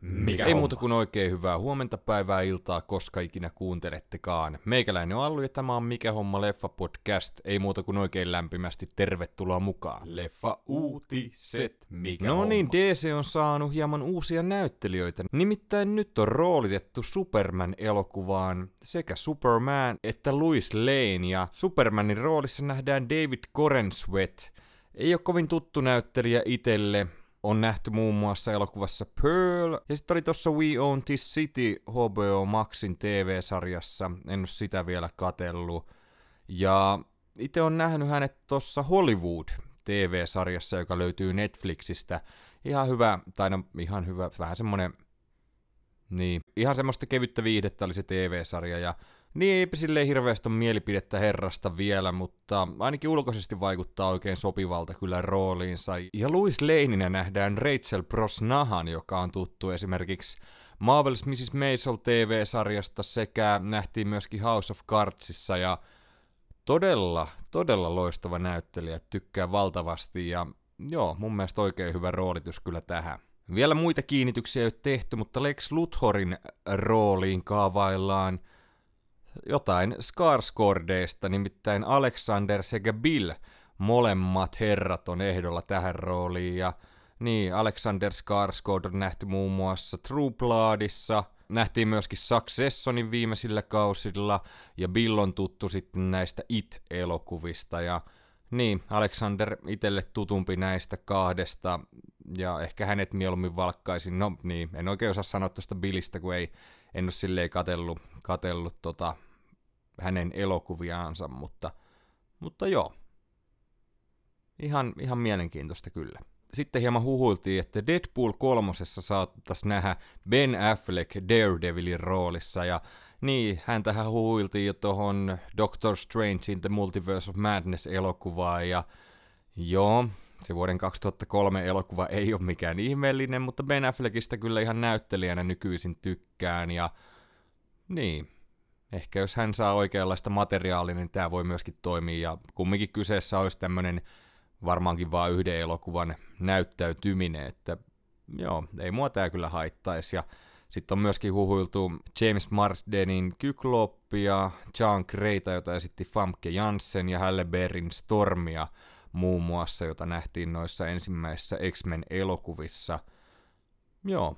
Mikä Ei homma? muuta kuin oikein hyvää huomenta, päivää, iltaa, koska ikinä kuuntelettekaan. Meikäläinen on Allu ja tämä on Mikä homma leffa podcast. Ei muuta kuin oikein lämpimästi tervetuloa mukaan. Leffa uutiset. Mikä No homma? niin, DC on saanut hieman uusia näyttelijöitä. Nimittäin nyt on roolitettu Superman-elokuvaan sekä Superman että Louis Lane. Ja Supermanin roolissa nähdään David Corenswet. Ei ole kovin tuttu näyttelijä itelle. On nähty muun muassa elokuvassa Pearl. Ja sitten oli tuossa We Own This City HBO Maxin TV-sarjassa. En ole sitä vielä katellut. Ja itse on nähnyt hänet tuossa Hollywood TV-sarjassa, joka löytyy Netflixistä. Ihan hyvä, tai no ihan hyvä, vähän semmonen, niin, ihan semmoista kevyttä viihdettä oli se TV-sarja, ja niin eipä silleen hirveästi mielipidettä herrasta vielä, mutta ainakin ulkoisesti vaikuttaa oikein sopivalta kyllä rooliinsa. Ja Louis Laneinä nähdään Rachel Brosnahan, joka on tuttu esimerkiksi Marvel's Mrs. Maisel TV-sarjasta sekä nähtiin myöskin House of Cardsissa ja todella, todella loistava näyttelijä, tykkää valtavasti ja joo, mun mielestä oikein hyvä roolitus kyllä tähän. Vielä muita kiinnityksiä ei ole tehty, mutta Lex Luthorin rooliin kaavaillaan jotain Skarsgårdeista, nimittäin Alexander sekä Bill, molemmat herrat on ehdolla tähän rooliin ja niin, Alexander Skarsgård on nähty muun muassa True Bloodissa, nähtiin myöskin Successionin viimeisillä kausilla, ja Bill on tuttu sitten näistä It-elokuvista, ja niin, Alexander itelle tutumpi näistä kahdesta, ja ehkä hänet mieluummin valkkaisin, no niin, en oikein osaa sanoa tuosta Billistä, kun ei, en ole silleen katellut, katellut tota, hänen elokuviaansa, mutta, mutta joo, ihan, ihan mielenkiintoista kyllä. Sitten hieman huhuiltiin, että Deadpool kolmosessa saattaisi nähdä Ben Affleck Daredevilin roolissa, ja niin, hän tähän huhuiltiin jo tohon Doctor Strange in the Multiverse of Madness-elokuvaan, ja joo, se vuoden 2003 elokuva ei ole mikään ihmeellinen, mutta Ben Affleckistä kyllä ihan näyttelijänä nykyisin tykkään, ja niin, ehkä jos hän saa oikeanlaista materiaalia, niin tämä voi myöskin toimia, ja kumminkin kyseessä olisi tämmöinen varmaankin vaan yhden elokuvan näyttäytyminen, että joo, ei mua tää kyllä haittaisi. Ja sitten on myöskin huhuiltu James Marsdenin Kykloppia, John Greyta, jota esitti Famke Janssen ja Halle Berryn Stormia muun muassa, jota nähtiin noissa ensimmäisissä X-Men-elokuvissa. Joo,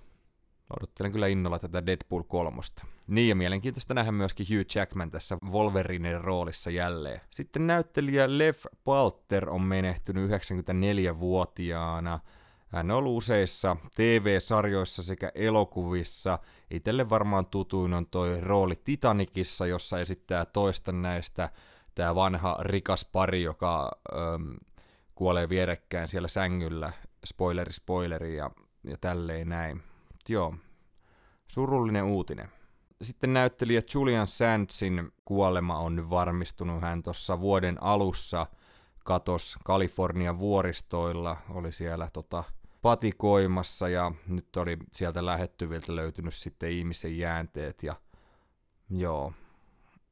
odottelen kyllä innolla tätä Deadpool kolmosta. Niin ja mielenkiintoista nähdä myöskin Hugh Jackman tässä Wolverinen roolissa jälleen. Sitten näyttelijä Lev Palter on menehtynyt 94-vuotiaana. Hän on ollut useissa TV-sarjoissa sekä elokuvissa. Itelle varmaan tutuin on toi rooli Titanicissa, jossa esittää toista näistä tämä vanha rikas pari, joka öm, kuolee vierekkäin siellä sängyllä. Spoileri, spoileri ja, ja tälleen näin. Joo, surullinen uutinen. Sitten näyttelijä Julian Sandsin kuolema on nyt varmistunut. Hän tuossa vuoden alussa katos Kalifornian vuoristoilla, oli siellä tota, patikoimassa ja nyt oli sieltä lähettyviltä löytynyt sitten ihmisen jäänteet ja joo,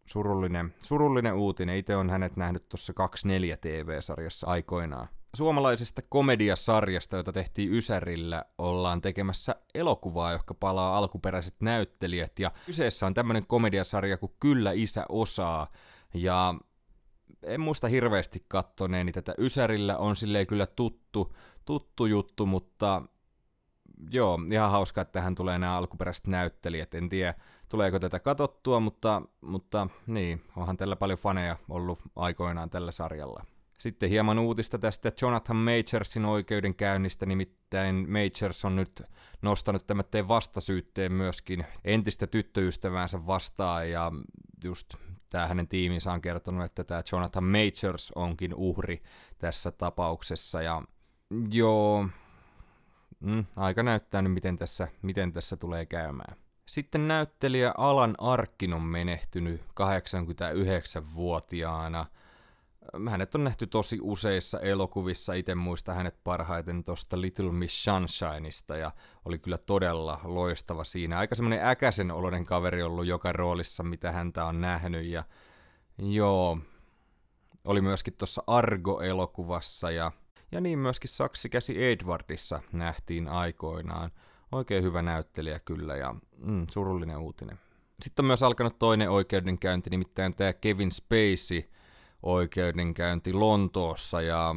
surullinen, surullinen uutinen. Itse on hänet nähnyt tuossa 24 TV-sarjassa aikoinaan. Suomalaisesta komediasarjasta, jota tehtiin Ysärillä, ollaan tekemässä elokuvaa, joka palaa alkuperäiset näyttelijät. Ja kyseessä on tämmöinen komediasarja kuin Kyllä isä osaa. Ja en muista hirveästi kattoneeni tätä Ysärillä, on silleen kyllä tuttu, tuttu juttu, mutta joo, ihan hauska, että tähän tulee nämä alkuperäiset näyttelijät. En tiedä, tuleeko tätä katottua, mutta, mutta niin, onhan tällä paljon faneja ollut aikoinaan tällä sarjalla. Sitten hieman uutista tästä Jonathan Majorsin oikeudenkäynnistä, nimittäin Majors on nyt nostanut tämmöinen vastasyytteen myöskin entistä tyttöystäväänsä vastaan, ja just tämä hänen tiiminsä on kertonut, että tämä Jonathan Majors onkin uhri tässä tapauksessa, ja joo, mm, aika näyttää nyt, miten tässä, miten tässä tulee käymään. Sitten näyttelijä Alan Arkin on menehtynyt 89-vuotiaana. Hänet on nähty tosi useissa elokuvissa, itse muista hänet parhaiten tuosta Little Miss Sunshineista ja oli kyllä todella loistava siinä. Aika semmoinen äkäisen oloinen kaveri ollut joka roolissa, mitä häntä on nähnyt ja joo, oli myöskin tuossa Argo-elokuvassa ja Ja niin myöskin Saksikäsi Edwardissa nähtiin aikoinaan. Oikein hyvä näyttelijä kyllä ja mm, surullinen uutinen. Sitten on myös alkanut toinen oikeudenkäynti, nimittäin tämä Kevin Spacey oikeudenkäynti Lontoossa ja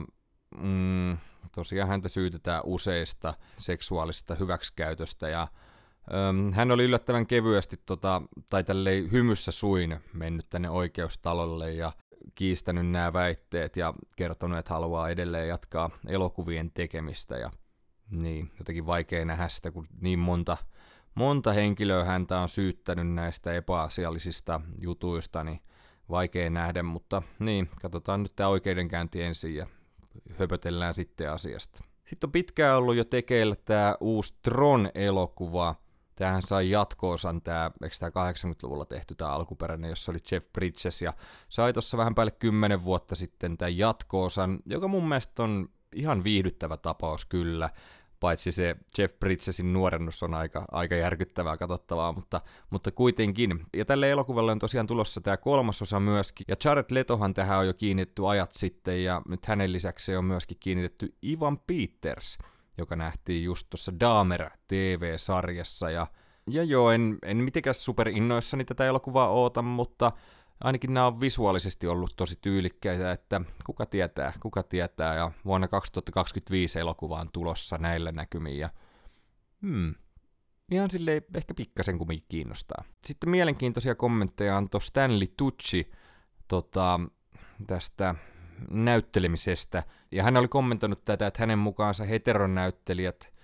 mm, tosiaan häntä syytetään useista seksuaalista hyväksikäytöstä ja öm, hän oli yllättävän kevyesti tota, tai tälleen hymyssä suin mennyt tänne oikeustalolle ja kiistänyt nämä väitteet ja kertonut, että haluaa edelleen jatkaa elokuvien tekemistä ja niin, jotenkin vaikea nähdä sitä, kun niin monta, monta henkilöä häntä on syyttänyt näistä epäasiallisista jutuista, niin vaikea nähdä, mutta niin, katsotaan nyt tämä oikeudenkäynti ensin ja höpötellään sitten asiasta. Sitten on pitkään ollut jo tekeillä tämä uusi Tron-elokuva. Tämähän sai jatkoosan tämä, eikö tämä 80-luvulla tehty tämä alkuperäinen, jossa oli Jeff Bridges, ja sai tuossa vähän päälle 10 vuotta sitten tämä jatkoosan, joka mun mielestä on ihan viihdyttävä tapaus kyllä paitsi se Jeff Bridgesin nuorennus on aika, aika järkyttävää katsottavaa, mutta, mutta kuitenkin. Ja tälle elokuvalle on tosiaan tulossa tämä kolmasosa myöskin, ja Jared Letohan tähän on jo kiinnitetty ajat sitten, ja nyt hänen lisäksi on myöskin kiinnitetty Ivan Peters, joka nähtiin just tuossa Dahmer TV-sarjassa, ja ja joo, en, en mitenkään super innoissani tätä elokuvaa oota, mutta ainakin nämä on visuaalisesti ollut tosi tyylikkäitä, että kuka tietää, kuka tietää, ja vuonna 2025 elokuva on tulossa näillä näkymiin, ja hmm, ihan sille ehkä pikkasen kumminkin kiinnostaa. Sitten mielenkiintoisia kommentteja antoi Stanley Tucci tota, tästä näyttelemisestä, ja hän oli kommentoinut tätä, että hänen mukaansa heteronäyttelijät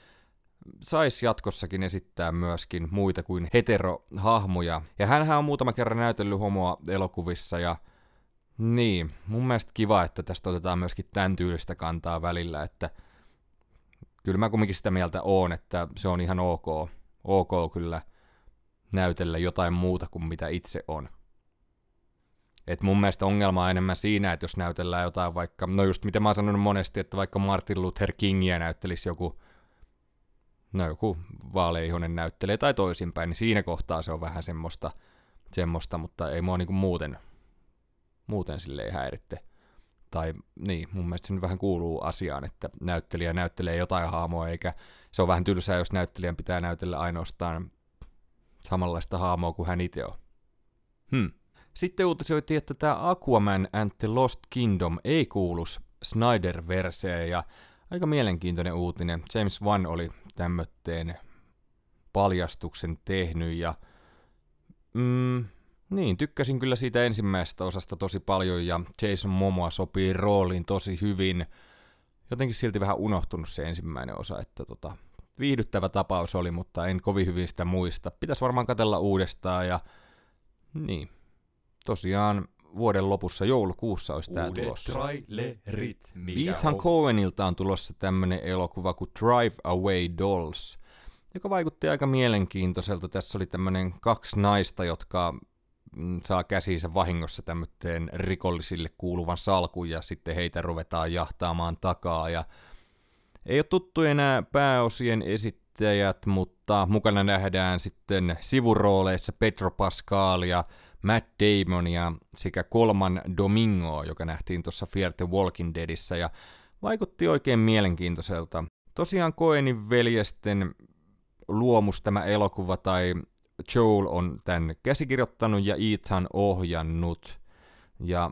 saisi jatkossakin esittää myöskin muita kuin heterohahmoja. Ja hän on muutama kerran näytellyt homoa elokuvissa ja niin, mun mielestä kiva, että tästä otetaan myöskin tämän tyylistä kantaa välillä, että kyllä mä kumminkin sitä mieltä oon, että se on ihan ok, ok kyllä näytellä jotain muuta kuin mitä itse on. Et mun mielestä ongelma on enemmän siinä, että jos näytellään jotain vaikka, no just mitä mä oon sanonut monesti, että vaikka Martin Luther Kingia näyttelisi joku no joku vaaleihonen näyttelee tai toisinpäin, niin siinä kohtaa se on vähän semmoista, semmoista mutta ei mua niinku muuten, muuten silleen häiritte. Tai niin, mun mielestä se nyt vähän kuuluu asiaan, että näyttelijä näyttelee jotain haamoa, eikä se on vähän tylsää, jos näyttelijän pitää näytellä ainoastaan samanlaista haamoa kuin hän itse on. Hmm. Sitten uutisoitiin, että tämä Aquaman and the Lost Kingdom ei kuulu Snyder-verseen, ja aika mielenkiintoinen uutinen. James Wan oli tämmötteen paljastuksen tehnyt ja mm, niin, tykkäsin kyllä siitä ensimmäisestä osasta tosi paljon ja Jason Momoa sopii rooliin tosi hyvin. Jotenkin silti vähän unohtunut se ensimmäinen osa, että tota, viihdyttävä tapaus oli, mutta en kovin hyvin sitä muista. Pitäisi varmaan katella uudestaan ja niin, tosiaan vuoden lopussa joulukuussa olisi tämä tulossa. trailerit, Ethan Cohenilta on tulossa tämmönen elokuva kuin Drive Away Dolls, joka vaikutti aika mielenkiintoiselta. Tässä oli tämmönen kaksi naista, jotka mm, saa käsiinsä vahingossa tämmöteen rikollisille kuuluvan salkun ja sitten heitä ruvetaan jahtaamaan takaa. Ja ei ole tuttu enää pääosien esittäjät, mutta mukana nähdään sitten sivurooleissa Pedro Pascal ja Matt Damonia sekä kolman Domingoa, joka nähtiin tuossa Fear the Walking Deadissä ja vaikutti oikein mielenkiintoiselta. Tosiaan Koenin veljesten luomus tämä elokuva tai Joel on tämän käsikirjoittanut ja Ethan ohjannut. Ja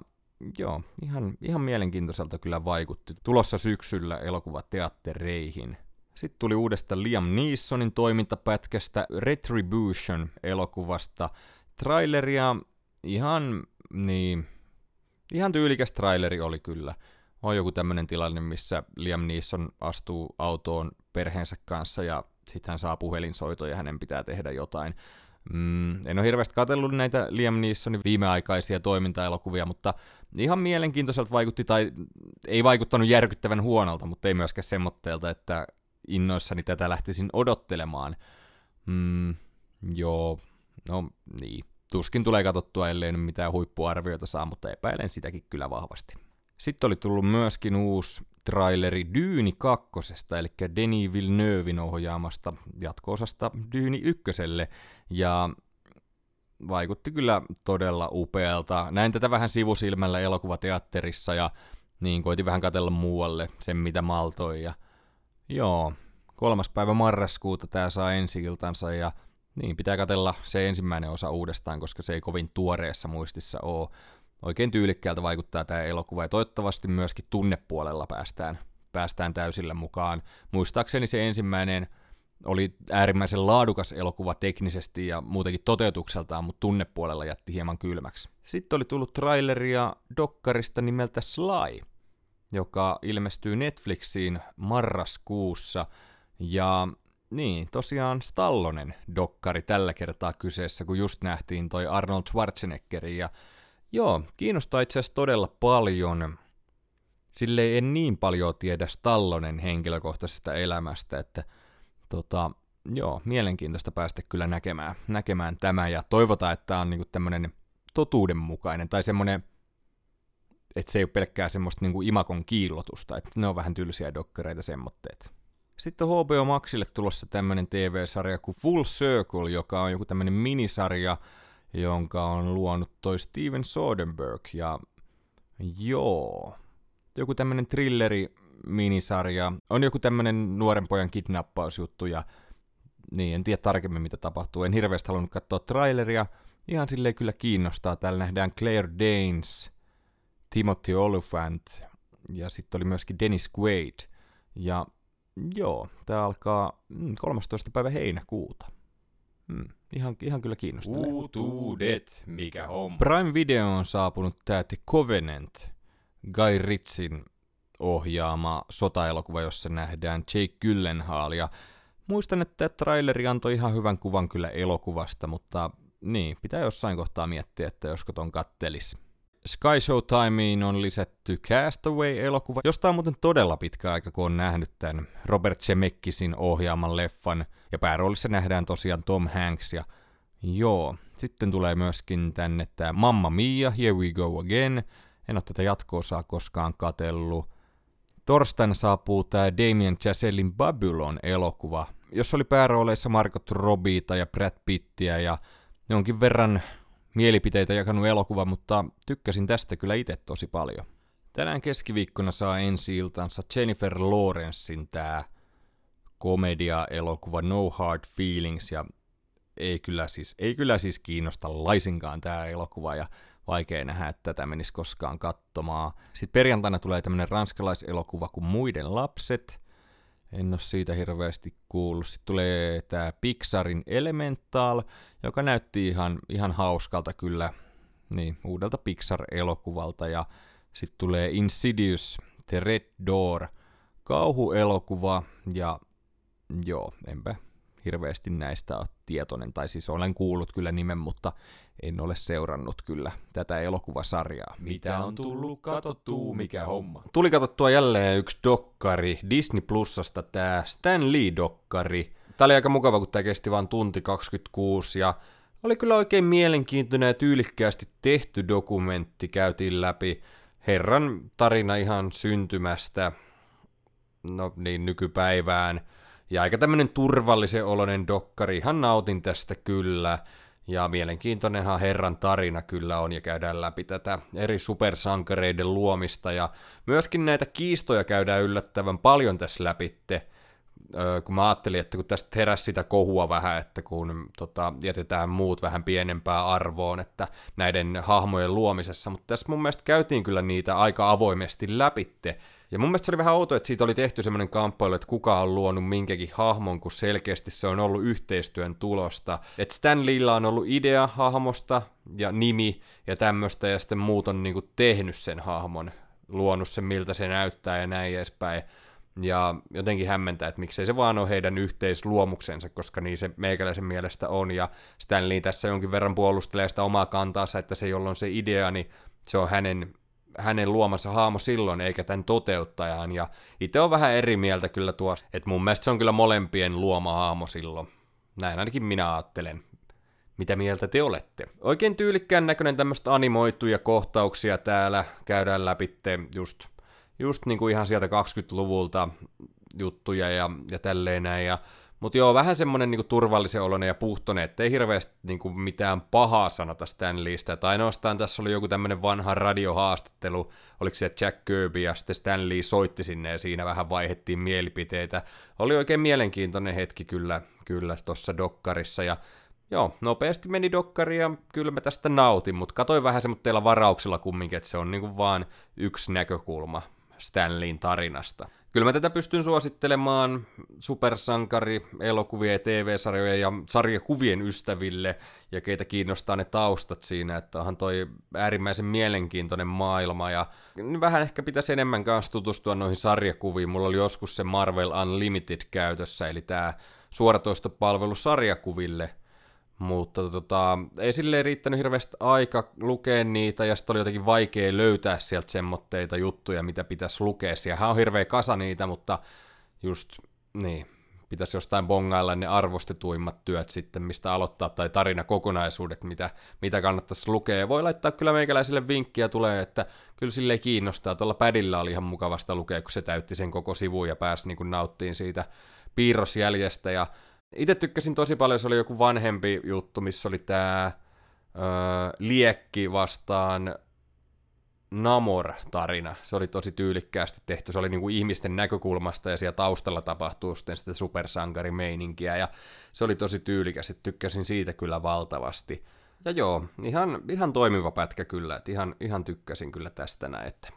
joo, ihan, ihan mielenkiintoiselta kyllä vaikutti. Tulossa syksyllä elokuvateattereihin. Sitten tuli uudesta Liam Neesonin toimintapätkästä Retribution-elokuvasta – traileria ihan, niin, ihan tyylikäs traileri oli kyllä. On joku tämmönen tilanne, missä Liam Neeson astuu autoon perheensä kanssa ja sitten hän saa puhelinsoito ja hänen pitää tehdä jotain. Mm, en ole hirveästi katsellut näitä Liam Neesonin viimeaikaisia toimintaelokuvia, mutta ihan mielenkiintoiselta vaikutti, tai ei vaikuttanut järkyttävän huonolta, mutta ei myöskään semmoitteelta, että innoissani tätä lähtisin odottelemaan. Mm, joo, No niin, tuskin tulee katsottua, ellei nyt mitään huippuarvioita saa, mutta epäilen sitäkin kyllä vahvasti. Sitten oli tullut myöskin uusi traileri Dyyni kakkosesta, eli Denis Villeneuvein ohjaamasta jatko-osasta Dyyni ykköselle, ja vaikutti kyllä todella upealta. Näin tätä vähän sivusilmällä elokuvateatterissa, ja niin koitin vähän katella muualle sen, mitä maltoi. Ja joo, kolmas päivä marraskuuta tämä saa ensi iltansa ja niin, pitää katella se ensimmäinen osa uudestaan, koska se ei kovin tuoreessa muistissa ole. Oikein tyylikkäältä vaikuttaa tämä elokuva ja toivottavasti myöskin tunnepuolella päästään, päästään täysillä mukaan. Muistaakseni se ensimmäinen oli äärimmäisen laadukas elokuva teknisesti ja muutenkin toteutukseltaan, mutta tunnepuolella jätti hieman kylmäksi. Sitten oli tullut traileria dokkarista nimeltä Sly, joka ilmestyy Netflixiin marraskuussa. Ja niin, tosiaan Stallonen dokkari tällä kertaa kyseessä, kun just nähtiin toi Arnold Schwarzeneggerin. Ja joo, kiinnostaa itse asiassa todella paljon. Sille en niin paljon tiedä Stallonen henkilökohtaisesta elämästä, että tota, joo, mielenkiintoista päästä kyllä näkemään, näkemään tämä ja toivotaan, että tämä on niinku tämmöinen totuudenmukainen tai semmoinen, että se ei ole pelkkää semmoista niinku imakon kiillotusta, että ne on vähän tylsiä dokkareita semmoitteet. Sitten on HBO Maxille tulossa tämmöinen TV-sarja kuin Full Circle, joka on joku tämmöinen minisarja, jonka on luonut toi Steven Soderbergh. Ja joo, joku tämmöinen thrilleri minisarja. On joku tämmöinen nuoren pojan kidnappausjuttu ja niin, en tiedä tarkemmin mitä tapahtuu. En hirveästi halunnut katsoa traileria. Ihan silleen kyllä kiinnostaa. Täällä nähdään Claire Danes, Timothy Oliphant ja sitten oli myöskin Dennis Quaid. Ja joo, tää alkaa 13. Mm, päivä heinäkuuta. Hmm, ihan, ihan kyllä kiinnostaa. Uutuudet, mikä on. Prime Video on saapunut tää The Covenant, Guy Ritsin ohjaama sotaelokuva, jossa nähdään Jake Gyllenhaal. Ja muistan, että traileri antoi ihan hyvän kuvan kyllä elokuvasta, mutta niin, pitää jossain kohtaa miettiä, että josko ton kattelis. Sky Showtimeen on lisätty Castaway-elokuva, josta on muuten todella pitkä aika, kun on nähnyt tämän Robert Zemeckis,in ohjaaman leffan, ja pääroolissa nähdään tosiaan Tom Hanks, ja joo, sitten tulee myöskin tänne tämä Mamma Mia, Here We Go Again, en ole tätä jatkoosaa koskaan katellut. Torstaina saapuu tämä Damien Chazellein Babylon-elokuva, jossa oli päärooleissa Margot Robbieita ja Brad Pittiä ja jonkin verran mielipiteitä jakanut elokuva, mutta tykkäsin tästä kyllä itse tosi paljon. Tänään keskiviikkona saa ensi iltansa Jennifer Lawrencein tämä komedia-elokuva No Hard Feelings ja ei kyllä siis, ei kyllä siis kiinnosta laisinkaan tämä elokuva ja vaikea nähdä, että tätä menisi koskaan katsomaan. Sitten perjantaina tulee tämmönen ranskalaiselokuva kuin Muiden lapset. En ole siitä hirveästi kuullut. Sitten tulee tämä Pixarin Elemental, joka näytti ihan, ihan hauskalta kyllä niin, uudelta Pixar-elokuvalta. Ja sitten tulee Insidious, The Red Door, kauhuelokuva ja joo, enpä hirveästi näistä ole tietoinen, tai siis olen kuullut kyllä nimen, mutta en ole seurannut kyllä tätä elokuvasarjaa. Mitä on tullut katsottua, mikä homma? Tuli katsottua jälleen yksi dokkari Disney Plusasta, tämä Stan Lee-dokkari. Tämä oli aika mukava, kun tämä kesti vain tunti 26 ja oli kyllä oikein mielenkiintoinen ja tyylikkäästi tehty dokumentti. Käytiin läpi herran tarina ihan syntymästä, no niin, nykypäivään – ja aika tämmönen turvallisen oloinen dokkari, ihan nautin tästä kyllä. Ja mielenkiintoinenhan herran tarina kyllä on ja käydään läpi tätä eri supersankareiden luomista ja myöskin näitä kiistoja käydään yllättävän paljon tässä läpitte. Kun mä ajattelin, että kun tästä heräsi sitä kohua vähän, että kun tota, jätetään muut vähän pienempää arvoon, että näiden hahmojen luomisessa, mutta tässä mun mielestä käytiin kyllä niitä aika avoimesti läpitte, ja mun mielestä se oli vähän outo, että siitä oli tehty semmoinen kamppailu, että kuka on luonut minkäkin hahmon, kun selkeästi se on ollut yhteistyön tulosta. Että Stan Leella on ollut idea hahmosta ja nimi ja tämmöistä, ja sitten muut on niinku tehnyt sen hahmon, luonut sen miltä se näyttää ja näin edespäin. Ja jotenkin hämmentää, että miksei se vaan ole heidän yhteisluomuksensa, koska niin se meikäläisen mielestä on. Ja Stanley tässä jonkin verran puolustelee sitä omaa kantaansa, että se, jolloin se idea, niin se on hänen hänen luomassa haamo silloin, eikä tämän toteuttajan. Ja itse on vähän eri mieltä kyllä tuosta, että mun mielestä se on kyllä molempien luoma haamo silloin. Näin ainakin minä ajattelen. Mitä mieltä te olette? Oikein tyylikkään näköinen tämmöistä animoituja kohtauksia täällä käydään läpi just, just niin kuin ihan sieltä 20-luvulta juttuja ja, ja tälleen näin. Ja Mutta joo, vähän semmonen niinku turvallisen oloinen ja puhtoinen, ettei hirveästi niinku mitään pahaa sanota Stanleystä. Tai ainoastaan tässä oli joku tämmönen vanha radiohaastattelu, oliko se Jack Kirby ja sitten Stanley soitti sinne ja siinä vähän vaihettiin mielipiteitä. Oli oikein mielenkiintoinen hetki kyllä, kyllä tuossa dokkarissa ja Joo, nopeasti meni dokkari ja kyllä mä tästä nautin, mutta katsoin vähän semmoitteilla varauksilla kumminkin, että se on niinku vaan yksi näkökulma Stanleyin tarinasta. Kyllä mä tätä pystyn suosittelemaan supersankari, elokuvien, TV-sarjojen ja sarjakuvien ystäville, ja keitä kiinnostaa ne taustat siinä, että onhan toi äärimmäisen mielenkiintoinen maailma, ja vähän ehkä pitäisi enemmän kanssa tutustua noihin sarjakuviin. Mulla oli joskus se Marvel Unlimited käytössä, eli tämä suoratoistopalvelu sarjakuville – mutta tota, ei sille riittänyt hirveästi aika lukea niitä, ja sitten oli jotenkin vaikea löytää sieltä semmoitteita juttuja, mitä pitäisi lukea. Siellä on hirveä kasa niitä, mutta just niin, pitäisi jostain bongailla ne arvostetuimmat työt sitten, mistä aloittaa, tai tarinakokonaisuudet, mitä, mitä kannattaisi lukea. Ja voi laittaa kyllä meikäläisille vinkkiä tulee, että kyllä sille kiinnostaa. Tuolla pädillä oli ihan mukavasta lukea, kun se täytti sen koko sivun ja pääsi niin nauttiin siitä piirrosjäljestä. Ja itse tykkäsin tosi paljon, se oli joku vanhempi juttu, missä oli tämä Liekki vastaan Namor-tarina. Se oli tosi tyylikkäästi tehty. Se oli niinku ihmisten näkökulmasta ja siellä taustalla tapahtuu sitten sitä supersankarimeininkiä ja se oli tosi tyylikäs, tykkäsin siitä kyllä valtavasti. Ja joo, ihan, ihan toimiva pätkä kyllä, että ihan, ihan tykkäsin kyllä tästä näin, että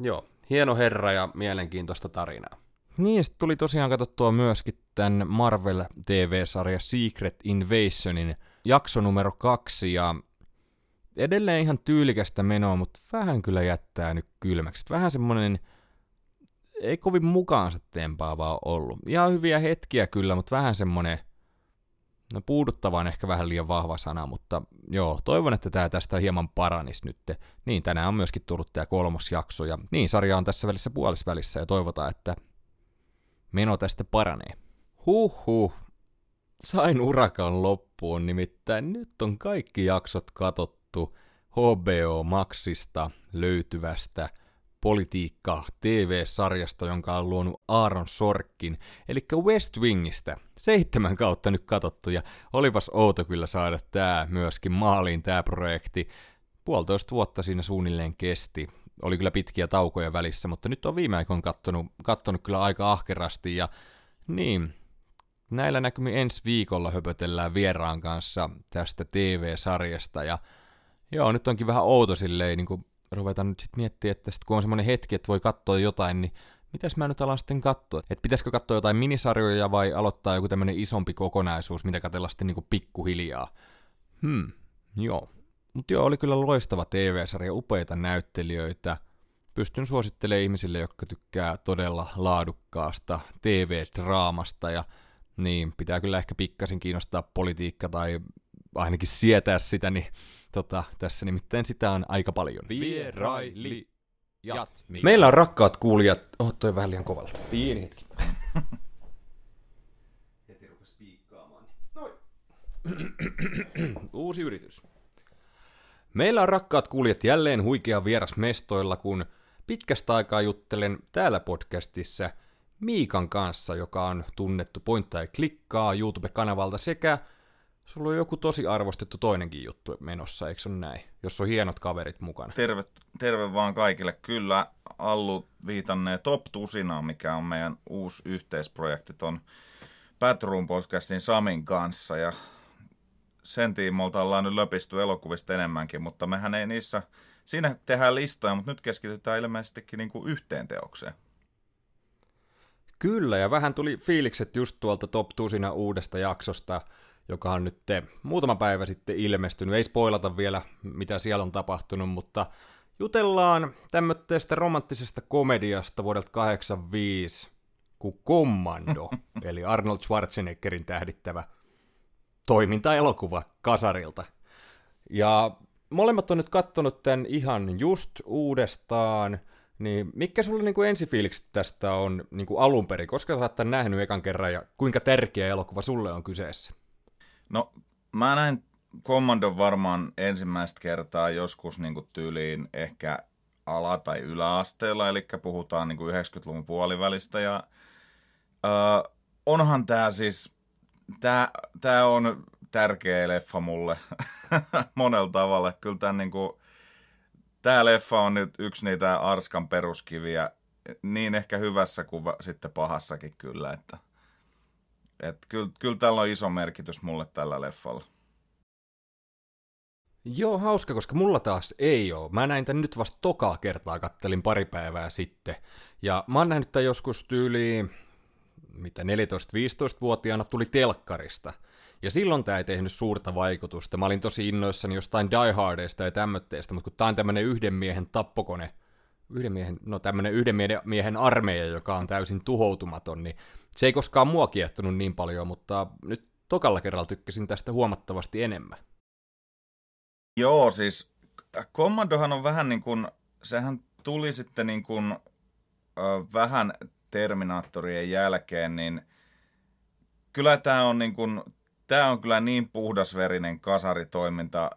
joo, hieno herra ja mielenkiintoista tarinaa. Niin, tuli tosiaan katsottua myöskin tämän Marvel TV-sarja Secret Invasionin jakso numero kaksi, ja edelleen ihan tyylikästä menoa, mutta vähän kyllä jättää nyt kylmäksi. Vähän semmonen ei kovin mukaansa tempaavaa ollut. Ihan hyviä hetkiä kyllä, mutta vähän semmonen, no puuduttava on ehkä vähän liian vahva sana, mutta joo, toivon, että tämä tästä hieman paranis nyt. Niin, tänään on myöskin tullut tämä kolmos jakso, ja niin, sarja on tässä välissä puolisvälissä, ja toivotaan, että meno tästä paranee. Huhhuh, sain urakan loppuun, nimittäin nyt on kaikki jaksot katottu HBO Maxista löytyvästä politiikka TV-sarjasta, jonka on luonut Aaron Sorkin, eli West Wingistä. Seitsemän kautta nyt katottu, ja olipas outo kyllä saada tää myöskin maaliin tää projekti. Puolitoista vuotta siinä suunnilleen kesti oli kyllä pitkiä taukoja välissä, mutta nyt on viime aikoina kattonut, kattonut kyllä aika ahkerasti ja niin, näillä näkymin ensi viikolla höpötellään vieraan kanssa tästä TV-sarjasta ja joo, nyt onkin vähän outo silleen, niin kuin ruvetaan nyt sitten miettiä, että sit kun on semmoinen hetki, että voi katsoa jotain, niin mitäs mä nyt alan sitten katsoa? Että pitäisikö katsoa jotain minisarjoja vai aloittaa joku tämmöinen isompi kokonaisuus, mitä katsella sitten niin pikkuhiljaa? Hmm, joo. Mutta joo, oli kyllä loistava TV-sarja, upeita näyttelijöitä. Pystyn suosittelemaan ihmisille, jotka tykkää todella laadukkaasta TV-draamasta ja niin, pitää kyllä ehkä pikkasin kiinnostaa politiikka tai ainakin sietää sitä, niin tota, tässä nimittäin sitä on aika paljon. Vieraili. Jat. Meillä on rakkaat kuulijat. Oh, toi vähän liian kovalla. Pieni hetki. Uusi yritys. Meillä on rakkaat kuulijat jälleen huikea vieras mestoilla, kun pitkästä aikaa juttelen täällä podcastissa Miikan kanssa, joka on tunnettu Pointtaa ja Klikkaa YouTube-kanavalta sekä sulla on joku tosi arvostettu toinenkin juttu menossa, eikö ole näin? Jos on hienot kaverit mukana. Terve, terve vaan kaikille. Kyllä Allu viitannee Top Tusinaan, mikä on meidän uusi yhteisprojekti ton Batroom podcastin Samin kanssa. Ja sen tiimolta ollaan nyt löpisty elokuvista enemmänkin, mutta mehän ei niissä, siinä tehdään listoja, mutta nyt keskitytään ilmeisestikin niin kuin yhteen teokseen. Kyllä, ja vähän tuli fiilikset just tuolta Top Tusina uudesta jaksosta, joka on nyt te, muutama päivä sitten ilmestynyt. Ei spoilata vielä, mitä siellä on tapahtunut, mutta jutellaan tämmöistä romanttisesta komediasta vuodelta 85 kuin Commando, eli Arnold Schwarzeneggerin tähdittävä – toimintaelokuva kasarilta. Ja molemmat on nyt kattonut tämän ihan just uudestaan, niin mikä sulla niin kuin ensifiiliksi tästä on niin kuin alun perin? Koska sä oot tämän nähnyt ekan kerran ja kuinka tärkeä elokuva sulle on kyseessä? No mä näin Commandon varmaan ensimmäistä kertaa joskus niin kuin tyyliin ehkä ala- tai yläasteella, eli puhutaan niin kuin 90-luvun puolivälistä. Ja, äh, onhan tämä siis Tää, tää on tärkeä leffa mulle monella tavalla. Kyllä tää niinku, tää leffa on nyt yksi niitä Arskan peruskiviä, niin ehkä hyvässä kuin sitten pahassakin kyllä, että et kyllä, kyllä tällä on iso merkitys mulle tällä leffalla. Joo, hauska, koska mulla taas ei oo. Mä näin tän nyt vasta tokaa kertaa, kattelin pari päivää sitten. Ja mä oon nähnyt tän joskus tyyliin, mitä 14-15-vuotiaana tuli telkkarista. Ja silloin tää ei tehnyt suurta vaikutusta. Mä olin tosi innoissani jostain Die ja tämmötteestä, mutta kun tää on tämmönen yhden miehen tappokone, yhden miehen, no tämmönen yhden miehen armeija, joka on täysin tuhoutumaton, niin se ei koskaan mua kiehtonut niin paljon, mutta nyt tokalla kerralla tykkäsin tästä huomattavasti enemmän. Joo, siis Commandohan on vähän niin kuin, sehän tuli sitten niin kuin, ö, vähän Terminaattorien jälkeen, niin kyllä tämä on niin kuin, tämä on kyllä niin puhdasverinen kasaritoiminta.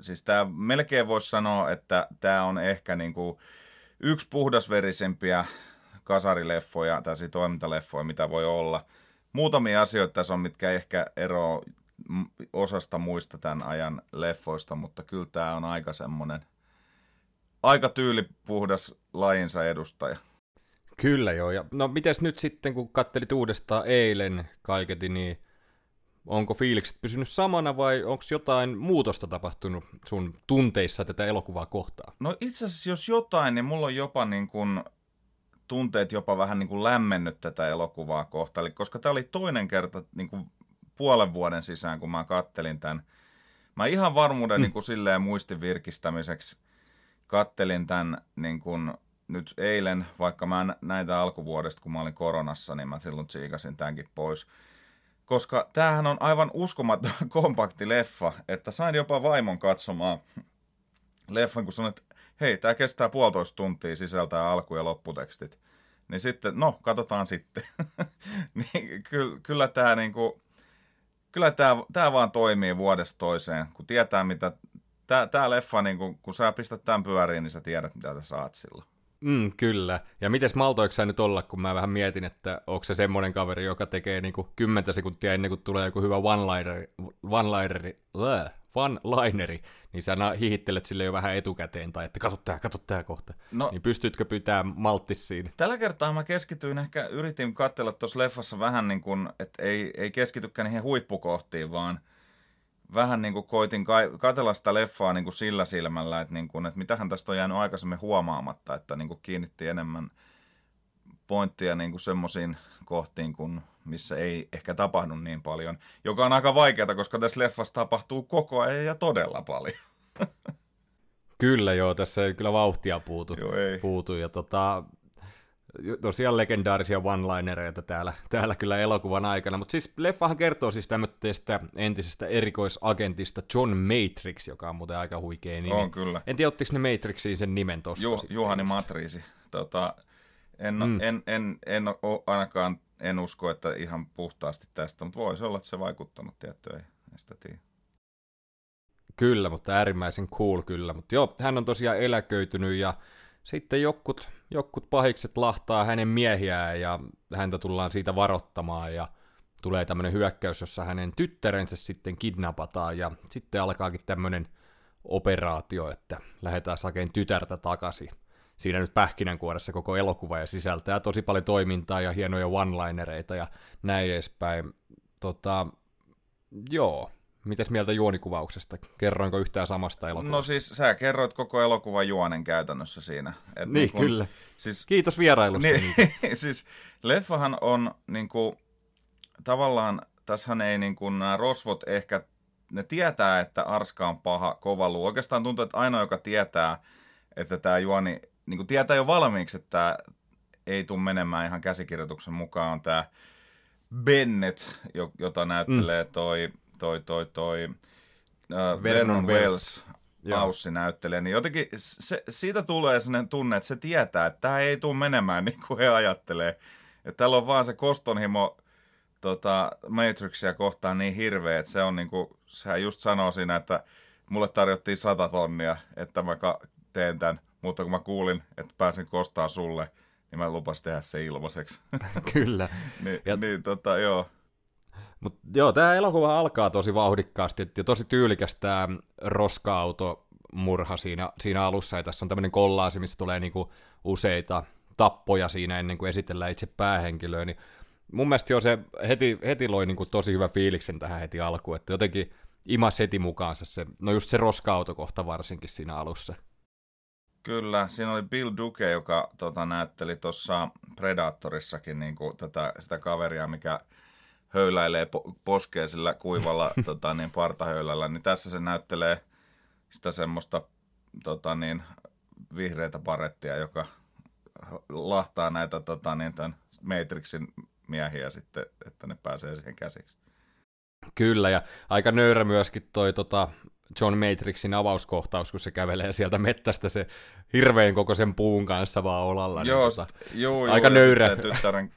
Siis tämä melkein voisi sanoa, että tämä on ehkä niin kuin yksi puhdasverisempiä kasarileffoja, tai toimintaleffoja, mitä voi olla. Muutamia asioita tässä on, mitkä ehkä eroavat osasta muista tämän ajan leffoista, mutta kyllä tämä on aika semmoinen, aika tyylipuhdas lajinsa edustaja. Kyllä joo, ja no mites nyt sitten, kun kattelit uudestaan eilen kaiketi, niin onko fiilikset pysynyt samana vai onko jotain muutosta tapahtunut sun tunteissa tätä elokuvaa kohtaan? No itse asiassa jos jotain, niin mulla on jopa niin kuin tunteet jopa vähän niin kuin lämmennyt tätä elokuvaa kohtaan. Eli koska tämä oli toinen kerta niin kuin puolen vuoden sisään, kun mä kattelin tämän. Mä ihan varmuuden mm. niin kuin silleen muistin virkistämiseksi kattelin tämän niin kuin nyt eilen, vaikka mä näitä alkuvuodesta, kun mä olin koronassa, niin mä silloin tsiikasin tämänkin pois. Koska tämähän on aivan uskomaton kompakti leffa, että sain jopa vaimon katsomaan leffan, kun sanoin, että hei, tämä kestää puolitoista tuntia sisältää alku- ja lopputekstit. Niin sitten, no, katsotaan sitten. niin, ky- kyllä tämä niinku, kyllä tämä, tämä vaan toimii vuodesta toiseen, kun tietää mitä, tämä leffa, niin kun, kun sä pistät tämän pyöriin, niin sä tiedät mitä sä saat silloin. Mm, kyllä. Ja miten maltoiko sä nyt olla, kun mä vähän mietin, että onko se semmoinen kaveri, joka tekee niinku 10 sekuntia ennen kuin tulee joku hyvä one-lineri, one-lineri, one-lineri, niin sä hihittelet sille jo vähän etukäteen, tai että katso tää, katso tää kohta. No, niin pystytkö pitää malttis siinä? Tällä kertaa mä keskityin ehkä, yritin katsella tuossa leffassa vähän niin kuin, että ei, ei keskitykään niihin huippukohtiin, vaan vähän niin kuin koitin katsella sitä leffaa niin kuin sillä silmällä, että, niin kuin, että mitähän tästä on jäänyt aikaisemmin huomaamatta, että niin kuin kiinnitti enemmän pointtia niin kuin semmoisiin kohtiin, kun, missä ei ehkä tapahdu niin paljon, joka on aika vaikeaa, koska tässä leffassa tapahtuu koko ajan ja todella paljon. Kyllä joo, tässä ei kyllä vauhtia puutu. Joo, ei. puutu ja tota, tosiaan legendaarisia one-linereita täällä, täällä kyllä elokuvan aikana, mutta siis leffahan kertoo siis tämmöistä entisestä erikoisagentista John Matrix, joka on muuten aika huikea nimi. On kyllä. En tiedä, ottiko ne Matrixiin sen nimen tosta Ju, Juhani Matriisi. Tota, en, mm. en, en, en ole ainakaan en usko, että ihan puhtaasti tästä, mutta voisi olla, että se vaikuttanut tietty, ei, ei sitä tiedä. Kyllä, mutta äärimmäisen cool kyllä. Mutta joo, hän on tosiaan eläköitynyt ja sitten jokkut, jokkut pahikset lahtaa hänen miehiään ja häntä tullaan siitä varoittamaan ja tulee tämmöinen hyökkäys, jossa hänen tyttärensä sitten kidnapataan ja sitten alkaakin tämmöinen operaatio, että lähdetään sakeen tytärtä takaisin siinä nyt pähkinänkuoressa koko elokuva ja sisältää tosi paljon toimintaa ja hienoja one-linereita ja näin edespäin. Tota, joo, Mites mieltä juonikuvauksesta? Kerroinko yhtään samasta elokuvasta? No siis sä kerroit koko elokuvan juonen käytännössä siinä. Et niin, niin kun, kyllä. Siis, Kiitos vierailusta. Niin, siis leffahan on niin kuin, tavallaan, tässähän ei niin kuin, nämä rosvot ehkä, ne tietää, että Arska on paha, kova luu. Oikeastaan tuntuu, että ainoa, joka tietää, että tämä juoni niin kuin tietää jo valmiiksi, että ei tule menemään ihan käsikirjoituksen mukaan, on tämä Bennett, jota näyttelee mm. Toi, toi, toi, uh, Vernon Wells, Aussi näyttelee, niin jotenkin se, siitä tulee sellainen tunne, että se tietää, että tämä ei tule menemään niin kuin he ajattelee. Että täällä on vaan se kostonhimo tota, Matrixia kohtaan niin hirveä, että se on niin kuin, sehän just sanoo siinä, että mulle tarjottiin sata tonnia, että mä teen tämän mutta kun mä kuulin, että pääsen kostaa sulle, niin mä lupasin tehdä se ilmaiseksi. Kyllä. niin, ja... niin tota, joo. Mutta joo, tämä elokuva alkaa tosi vauhdikkaasti ja tosi tyylikäs tämä roska-auto murha siinä, siinä alussa. Ja tässä on tämmöinen kollaasi, missä tulee niinku useita tappoja siinä ennen kuin esitellään itse päähenkilöä. Niin mun mielestä jo se heti, heti loi niinku tosi hyvä fiiliksen tähän heti alkuun, että jotenkin imas heti mukaansa se, no just se roska-autokohta varsinkin siinä alussa. Kyllä, siinä oli Bill Duke, joka tota, näytteli tuossa Predatorissakin niin kuin, tätä, sitä kaveria, mikä höyläilee po- poskea sillä kuivalla tota, niin, partahöylällä, niin tässä se näyttelee sitä semmoista tota, niin, vihreitä parettia, joka lahtaa näitä tota, niin, tämän Matrixin miehiä sitten, että ne pääsee siihen käsiksi. Kyllä, ja aika nöyrä myöskin toi tota, John Matrixin avauskohtaus, kun se kävelee sieltä mettästä se hirveän kokoisen puun kanssa vaan olalla. Joo, niin, tota, joo, aika joo, nöyrä. Tyttären,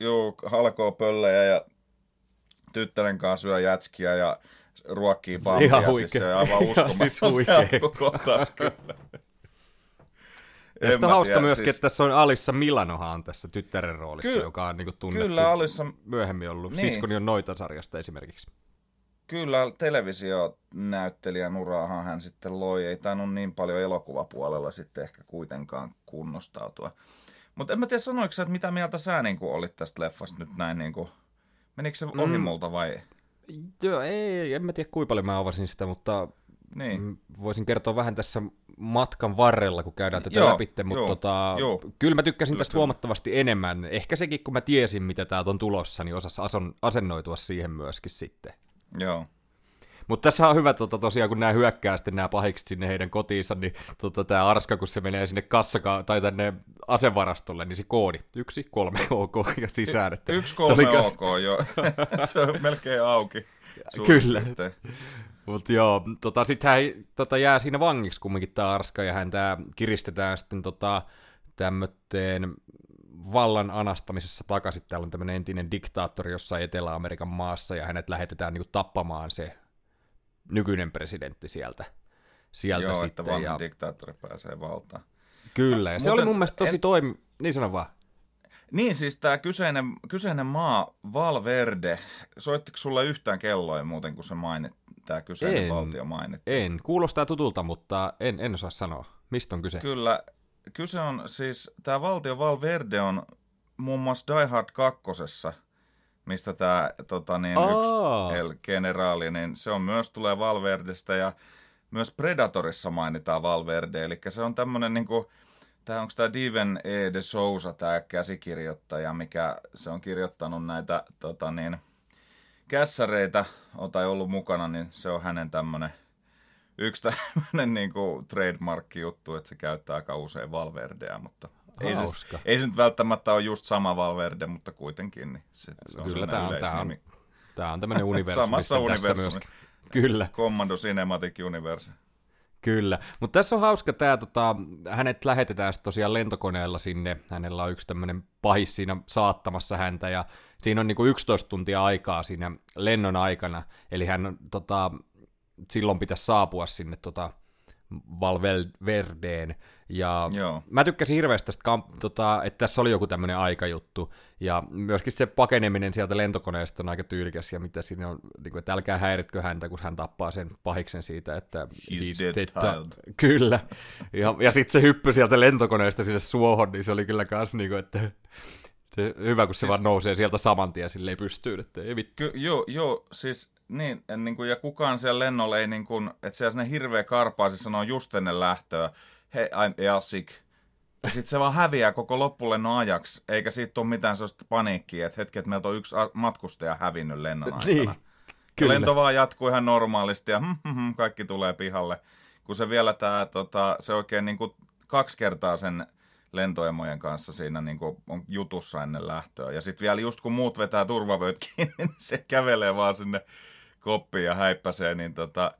joo, halkoo pöllejä ja tyttären kanssa syö jätskiä ja ruokkii pampia. Ihan Siis huikea. se on aivan uskomaton siis huikea. kohtaus kyllä. Ja En sitten hauska tiedä, myöskin, siis- että tässä on Alissa Milanohan tässä tyttären roolissa, Ky- joka on niinku tunnettu Kyllä Alissa, myöhemmin ollut Niin. Siskoni on noita sarjasta esimerkiksi. kyllä televisionäyttelijän uraahan hän sitten loi. Ei tainnut niin paljon elokuvapuolella sitten ehkä kuitenkaan kunnostautua. Mutta en mä tiedä, sanoiko sä, että mitä mieltä sä niin olit tästä leffasta nyt näin niin kuin, menikö se Mm. multa vai? Joo, ei, en mä tiedä kuinka paljon mä avasin sitä, mutta Niin. mm, voisin kertoa vähän tässä matkan varrella, kun käydään tätä Joo, läpi, mutta joo, tota, joo. kyllä mä tykkäsin Kyllä, tästä kyllä. huomattavasti enemmän. Ehkä sekin, kun mä tiesin, mitä täältä on tulossa, niin osas ason, asennoitua siihen myöskin sitten. Joo. Mutta tässä on hyvä tota, tosiaan, kun nämä hyökkää sitten nämä pahikset sinne heidän kotiinsa, niin tota, tämä Arska, kun se menee sinne kassaka tai tänne asevarastolle, niin se koodi, yksi, kolme, ok, ja sisään. Että Yksi kolme kas- ok, joo. se on melkein auki. Kyllä. piirtein. Mutta joo, tota, sitten hän tota, jää siinä vangiksi kumminkin tämä Arska, ja häntä kiristetään sitten tota, tämmöteen vallan anastamisessa takaisin. Täällä on tämmöinen entinen diktaattori jossain Etelä-Amerikan maassa, ja hänet lähetetään niinku tappamaan se nykyinen presidentti sieltä, sieltä Joo, että sitten. vanha Ja, diktaattori pääsee valtaan. kyllä, ja se oli mun mielestä tosi en- toimi... Niin sano vaan. Niin, siis tämä kyseinen, kyseinen maa, Valverde, soittiko sulle yhtään kelloa muuten, kun se mainit, tämä kyseinen En. valtio mainittiin? En, kuulostaa tutulta, mutta en, en osaa sanoa. Mistä on kyse? Kyllä, kyse on siis, tämä valtio Valverde on muun muassa Die Hard 2, mistä tämä tota, niin, Aa. yksi El Generaali, niin se on myös tulee Valverdestä ja myös Predatorissa mainitaan Valverde, eli se on tämmöinen niin kuin, Tämä onko tämä Diven E. de Souza, tämä käsikirjoittaja, mikä se on kirjoittanut näitä tota niin, kässäreitä, tai ollut mukana, niin se on hänen tämmöinen yksi tämmöinen niin trademark-juttu, että se käyttää aika usein Valverdea, mutta ei se, ei se nyt välttämättä ole just sama Valverde, mutta kuitenkin. Niin se, se on Kyllä tämä on, tämä on, tämä on tämmöinen universumi Samassa universumi. myöskin. Kyllä. Commando Cinematic Universe. Kyllä, mutta tässä on hauska tämä, tota, hänet lähetetään sitten tosiaan lentokoneella sinne, hänellä on yksi tämmöinen pahis siinä saattamassa häntä, ja siinä on niinku 11 tuntia aikaa siinä lennon aikana, eli hän on, tota, silloin pitäisi saapua sinne tota, Valverdeen, ja Joo. mä tykkäsin hirveästi tästä, kamp- tota, että tässä oli joku tämmöinen aikajuttu, ja myöskin se pakeneminen sieltä lentokoneesta on aika tyylikäs, ja mitä siinä on, niin kuin, että älkää häiritkö häntä, kun hän tappaa sen pahiksen siitä, että He's dead ta- child. Kyllä, ja, ja sitten se hyppy sieltä lentokoneesta sinne suohon, niin se oli kyllä kans niinku, että se, hyvä, kun se siis... vaan nousee sieltä saman tien, silleen pystyy, että ei vittu. Ky- joo, joo, siis niin, en niin kuin, ja kukaan siellä lennolla ei niin kuin, että siellä sinne hirveä karpaasi sanoo just ennen lähtöä, hei, I'm airsick. Ja sitten se vaan häviää koko loppulennon ajaksi, eikä siitä ole mitään sellaista paniikkia, että hetki, että meiltä on yksi matkustaja hävinnyt lennon aikana. Niin, kyllä. Lento vaan jatkuu ihan normaalisti ja hm, hm, hm, kaikki tulee pihalle. Kun se vielä tää, tota, se oikein niin kuin kaksi kertaa sen lentoemojen kanssa siinä niin kuin on jutussa ennen lähtöä. Ja sitten vielä just kun muut vetää turvavöit kiinni, niin se kävelee vaan sinne koppiin ja häippäsee. Niin tota,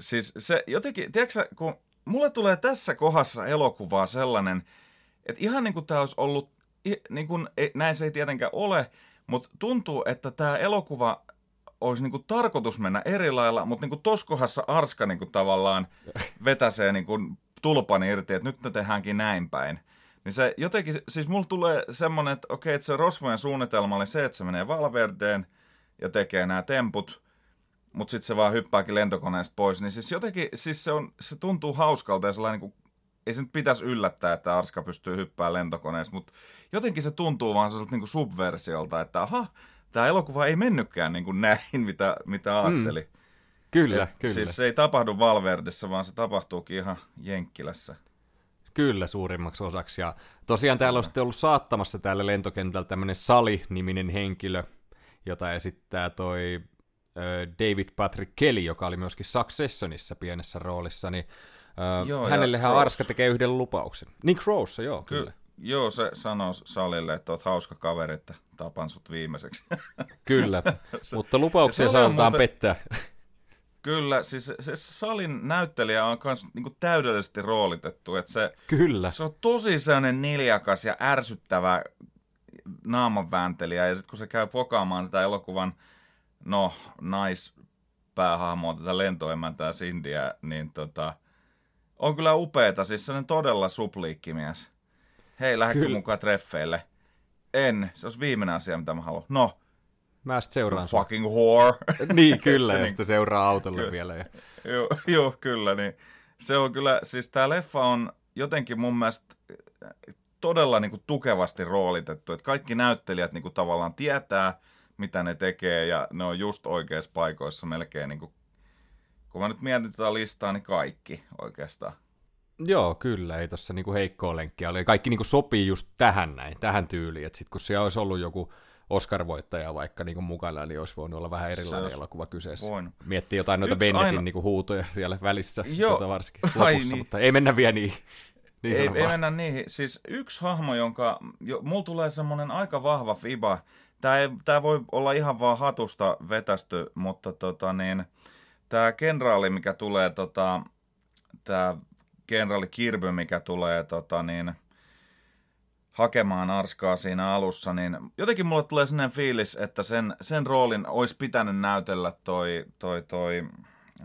siis se jotenkin, tiedätkö kun mulle tulee tässä kohdassa elokuvaa sellainen, että ihan niin kuin tämä olisi ollut, niin kuin, ei, näin se ei tietenkään ole, mutta tuntuu, että tämä elokuva olisi niin kuin tarkoitus mennä eri lailla, mutta niin kuin tossa kohdassa Arska niin kuin tavallaan vetäsee niin kuin tulpan irti, että nyt me tehdäänkin näin päin. Niin se jotenkin, siis mulla tulee semmoinen, että okei, että se Rosvojen suunnitelma oli se, että se menee Valverdeen, ja tekee nämä temput, mutta sitten se vaan hyppääkin lentokoneesta pois, niin siis jotenkin, siis se, on, se tuntuu hauskalta ja sellainen niin kuin, ei se nyt pitäisi yllättää, että Arska pystyy hyppäämään lentokoneesta, mutta jotenkin se tuntuu vaan sellaiselta niin kuin subversiolta, että aha, tämä elokuva ei mennytkään niin kuin näin, mitä, mitä ajatteli. Mm. Kyllä, Et kyllä. Siis se ei tapahdu Valverdessa, vaan se tapahtuukin ihan Jenkkilässä. Kyllä, suurimmaksi osaksi. Ja tosiaan täällä on sitten ollut saattamassa täällä lentokentällä tämmöinen Sali-niminen henkilö, jota esittää toi David Patrick Kelly, joka oli myöskin Successionissa pienessä roolissa, niin Joo, hänellehän. Arska tekee yhden lupauksen. Nick Rose, joo, Ky- kyllä. Joo, se sanoo Salille, että oot hauska kaveri, että tapan sut viimeiseksi. Kyllä, mutta lupauksia se saatetaan muuten- pettää. Kyllä, siis se, se Salin näyttelijä on myös niinku täydellisesti roolitettu, että se, Kyllä, se on tosi sellainen niljakas ja ärsyttävä naamanvääntelijä, ja sitten kun se käy pokaamaan tätä elokuvan, no, naispäähahmoa, tätä lentoemäntää Cindyä, niin tota, on kyllä upeeta, siis sellainen todella supliikkimies. Hei, lähdekö Kyllä. mukaan treffeille? En, se olisi viimeinen asia, mitä mä haluan. No, mä sitten seuraan fucking whore. Niin, kyllä, Se ja niin- sitten seuraa autolle Kyllä. vielä. Ja... Joo, joo, kyllä. Niin. Se on kyllä, siis tämä leffa on jotenkin mun mielestä todella niin kuin, tukevasti roolitettu. Että kaikki näyttelijät niin kuin, tavallaan tietää, mitä ne tekee, ja ne on just oikeissa paikoissa melkein. Niin kuin, kun mä nyt mietin tätä listaa, niin kaikki oikeastaan. Joo, kyllä, ei tossa niinku heikkoa lenkkiä ole. Kaikki niinku sopii just tähän näin, tähän tyyliin. Että sit kun siellä olisi ollut joku Oscar-voittaja vaikka niinku mukana, niin olisi voinut olla vähän erilainen elokuva kyseessä. voinut. Miettii jotain noita Yksi Bennettin aino- niinku huutoja siellä välissä, Joo. tuota varsinkin Ai lopussa, niin. mutta ei mennä vielä niin. Niin ei, ei mennä niihin. Siis yksi hahmo, jonka... Jo, mulla tulee semmoinen aika vahva fiba. Tämä, ei, tää voi olla ihan vaan hatusta vetästy, mutta tota niin... Tämä kenraali, mikä tulee tota... Tämä kenraali Kirby, mikä tulee tota niin... Hakemaan Arskaa siinä alussa, niin jotenkin mulle tulee sellainen fiilis, että sen, sen roolin olisi pitänyt näytellä toi, toi, toi,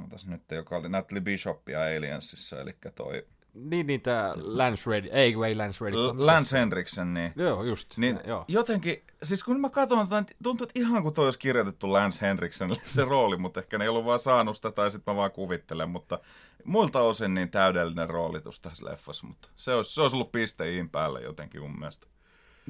otas nyt, joka oli, näytteli Bishopia Aliensissa, eli toi Niin, niin tää Lance Reddy, ei ei Lance Reddy. L- Lance Henriksen, niin, Joo, just. niin joo. jotenkin, siis kun mä katson, tuntuu, että ihan kuin toi olisi kirjoitettu Lance Henriksenille se rooli, mutta ehkä ne ei ollut vaan saanut sitä, tai sitten mä vaan kuvittelen, mutta muilta osin niin täydellinen roolitus tässä leffassa, mutta se olisi, se olisi ollut piste iin päälle jotenkin mun mielestä.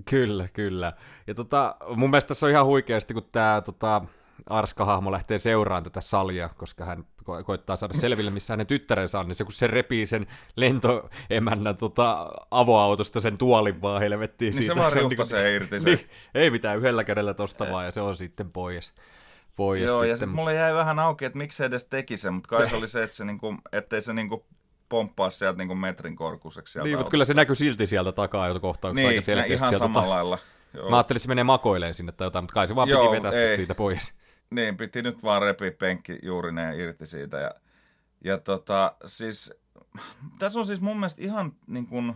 Kyllä, kyllä. Ja tota, mun mielestä tässä on ihan huikeasti, kun tämä tota, Arska-hahmo lähtee seuraamaan tätä salia, koska hän ko- koittaa saada selville, missä hänen tyttärensä on, niin se kun se repii sen lentoemännän tota, avoautosta sen tuolin vaan helvettiin Niin siitä. se vaan on riuhtasee irti se. Niin, ei mitään yhdellä kädellä tosta vaan, ja se on sitten pois. pois Joo, ja sitten. sitten mulle jäi vähän auki, että miksi se edes teki sen, mutta kai se oli se, että se niinku, ettei se niinku pomppaa sieltä niinku metrin korkuiseksi. Niin, mutta kyllä se näkyy silti sieltä takaa jo kohtauksessa niin, aika selkeästi. ihan sieltä, samalla tota, lailla. Joo. Mä ajattelin, että se menee makoileen sinne tai jotain, mutta kai se vaan Joo, piti vetästä ei. siitä pois. Niin, piti nyt vaan repiä penkki juurineen irti siitä. Ja, ja tota, siis, tässä on siis mun mielestä ihan niin kuin,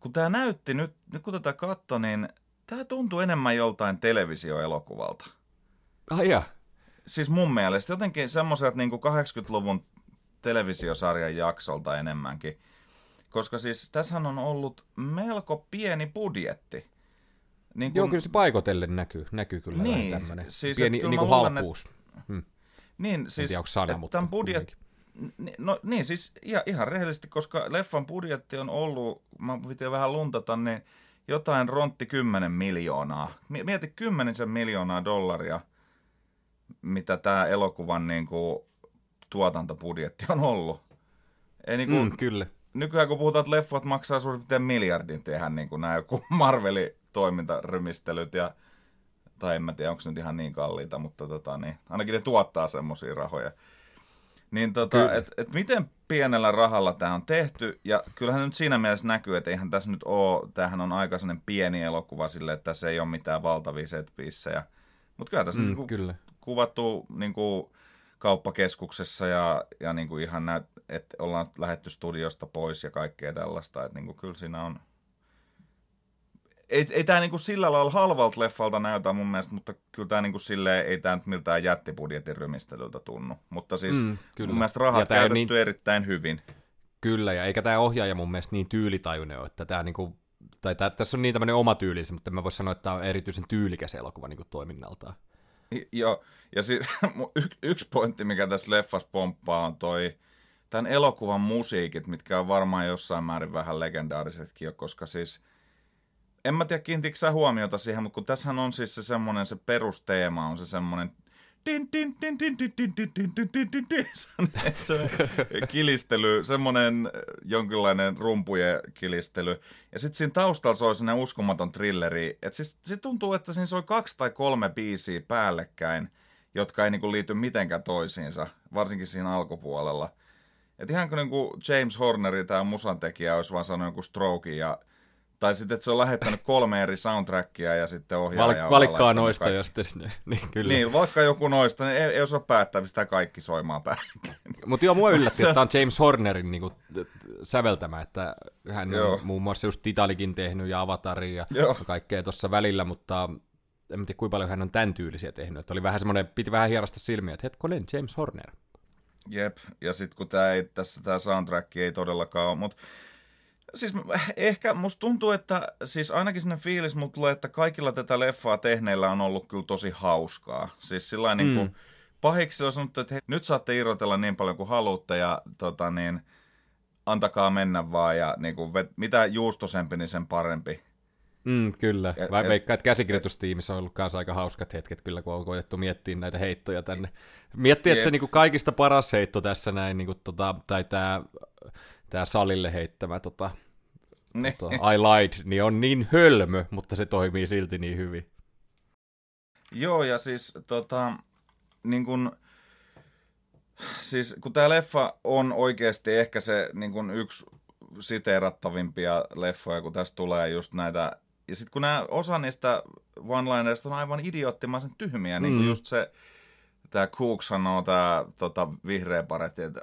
kun tämä näytti nyt, nyt kun tätä katto, niin tämä tuntuu enemmän joltain televisioelokuvalta. Ai ja. Siis mun mielestä jotenkin semmoiselta niin kuin 80-luvun televisiosarjan jaksolta enemmänkin. Koska siis tässähän on ollut melko pieni budjetti. Niin Joo, kyllä se paikotellen näkyy, näkyy kyllä Niin, tämmöinen siis, pieni että kyllä niin kuin halpuus. Hmm. Niin, siis, tiedä, onko sana, että mutta tämän budjet... No niin, siis ihan, ihan rehellisesti, koska leffan budjetti on ollut, mä piti vähän luntata, niin jotain rontti 10 miljoonaa. Mie- Mieti kymmenisen miljoonaa dollaria, mitä tämä elokuvan niin kuin, tuotantobudjetti on ollut. Ei, niin kuin, Mm, kyllä. nykyään kun puhutaan, että leffat maksaa suurin piirtein miljardin tehdä niin kuin nämä joku Marvelin toimintarymistelyt ja tai en mä tiedä, onko ne nyt ihan niin kalliita, mutta tota, niin, ainakin ne tuottaa semmoisia rahoja. Niin tota, et, et miten pienellä rahalla tämä on tehty, ja kyllähän nyt siinä mielessä näkyy, että eihän tässä nyt ole, tämähän on aika sellainen pieni elokuva sille, että tässä ei ole mitään valtavia set Mutta kyllä tässä mm, niinku kyllä. kuvattu niinku kauppakeskuksessa ja, ja niinku ihan näyt, että ollaan lähetty studiosta pois ja kaikkea tällaista, että niinku kyllä siinä on ei, ei tämä niinku sillä lailla halvalta leffalta näytä mun mielestä, mutta kyllä tämä niinku silleen, ei tämä nyt miltään jättibudjetin rymistelyltä tunnu. Mutta siis Mm, kyllä. mun mielestä rahat käytetty niin- erittäin hyvin. Kyllä, ja eikä tämä ohjaaja mun mielestä niin tyylitajuinen ole, että tämä niinku, tai tää, tässä on niin tämmöinen oma tyylisi, mutta mä voin sanoa, että tämä on erityisen tyylikäs elokuva niinku toiminnaltaan. Joo, ja siis y- yksi pointti, mikä tässä leffassa pomppaa, on toi tämän elokuvan musiikit, mitkä on varmaan jossain määrin vähän legendaarisetkin jo, koska siis en mä tiedä, kiinnitikö sä huomiota siihen, mutta kun tässähän on siis se semmoinen, se perusteema on se semmoinen se kilistely, semmoinen jonkinlainen rumpujen kilistely. Ja sitten siinä taustalla soi sellainen uskomaton trilleri. Että siis se tuntuu, että siinä soi kaksi tai kolme biisiä päällekkäin, jotka ei niinku liity mitenkään toisiinsa, varsinkin siinä alkupuolella. Et ihan kuin niinku James Horneri, tämä musantekijä, olisi vaan sanonut joku stroke ja tai sitten, että se on lähettänyt kolme eri soundtrackia ja sitten ohjaaja Val- Valikkaa noista kaikki. ja sitten, niin, kyllä. Niin, vaikka joku noista, niin ei, ei osaa päättää, mistä kaikki soimaan päälle. Mutta joo, mua yllätti, että tämä on James Hornerin niin kuin, säveltämä, että hän joo. on muun muassa just Titanikin tehnyt ja Avatarin ja joo. kaikkea tuossa välillä, mutta en tiedä kuinka paljon hän on tämän tyylisiä tehnyt. Että oli vähän semmoinen, piti vähän hierasta silmiä, että hetkonen, James Horner. Jep, ja sitten kun tämä tässä tämä soundtrack ei todellakaan ole, mutta Siis ehkä musta tuntuu, että siis ainakin sinne fiilis mulla tulee, että kaikilla tätä leffaa tehneillä on ollut kyllä tosi hauskaa. Siis sillä mm. niin kuin, pahiksi on sanottu, että hei, nyt saatte irrotella niin paljon kuin haluatte ja tota niin, antakaa mennä vaan ja niin kuin, mitä juustosempi, niin sen parempi. Mm, kyllä. Ja, Vai veikkaa, että käsikirjoitustiimissä on ollut kanssa aika hauskat hetket kyllä, kun on koetettu miettiä näitä heittoja tänne. Miettiä, että se niin kuin kaikista paras heitto tässä näin, niin kuin, tota, tai tämä tämä salille heittämä tota, ne. tota, I lied, niin on niin hölmö, mutta se toimii silti niin hyvin. Joo, ja siis tota, niin kun, siis kun tämä leffa on oikeasti ehkä se niin kun yksi siteerattavimpia leffoja, kun tässä tulee just näitä, ja sitten kun nämä, osa niistä one-linerista on aivan idioottimaisen tyhmiä, mm. niin kuin just se, tämä Cook sanoo, tämä tota, vihreä paretti, että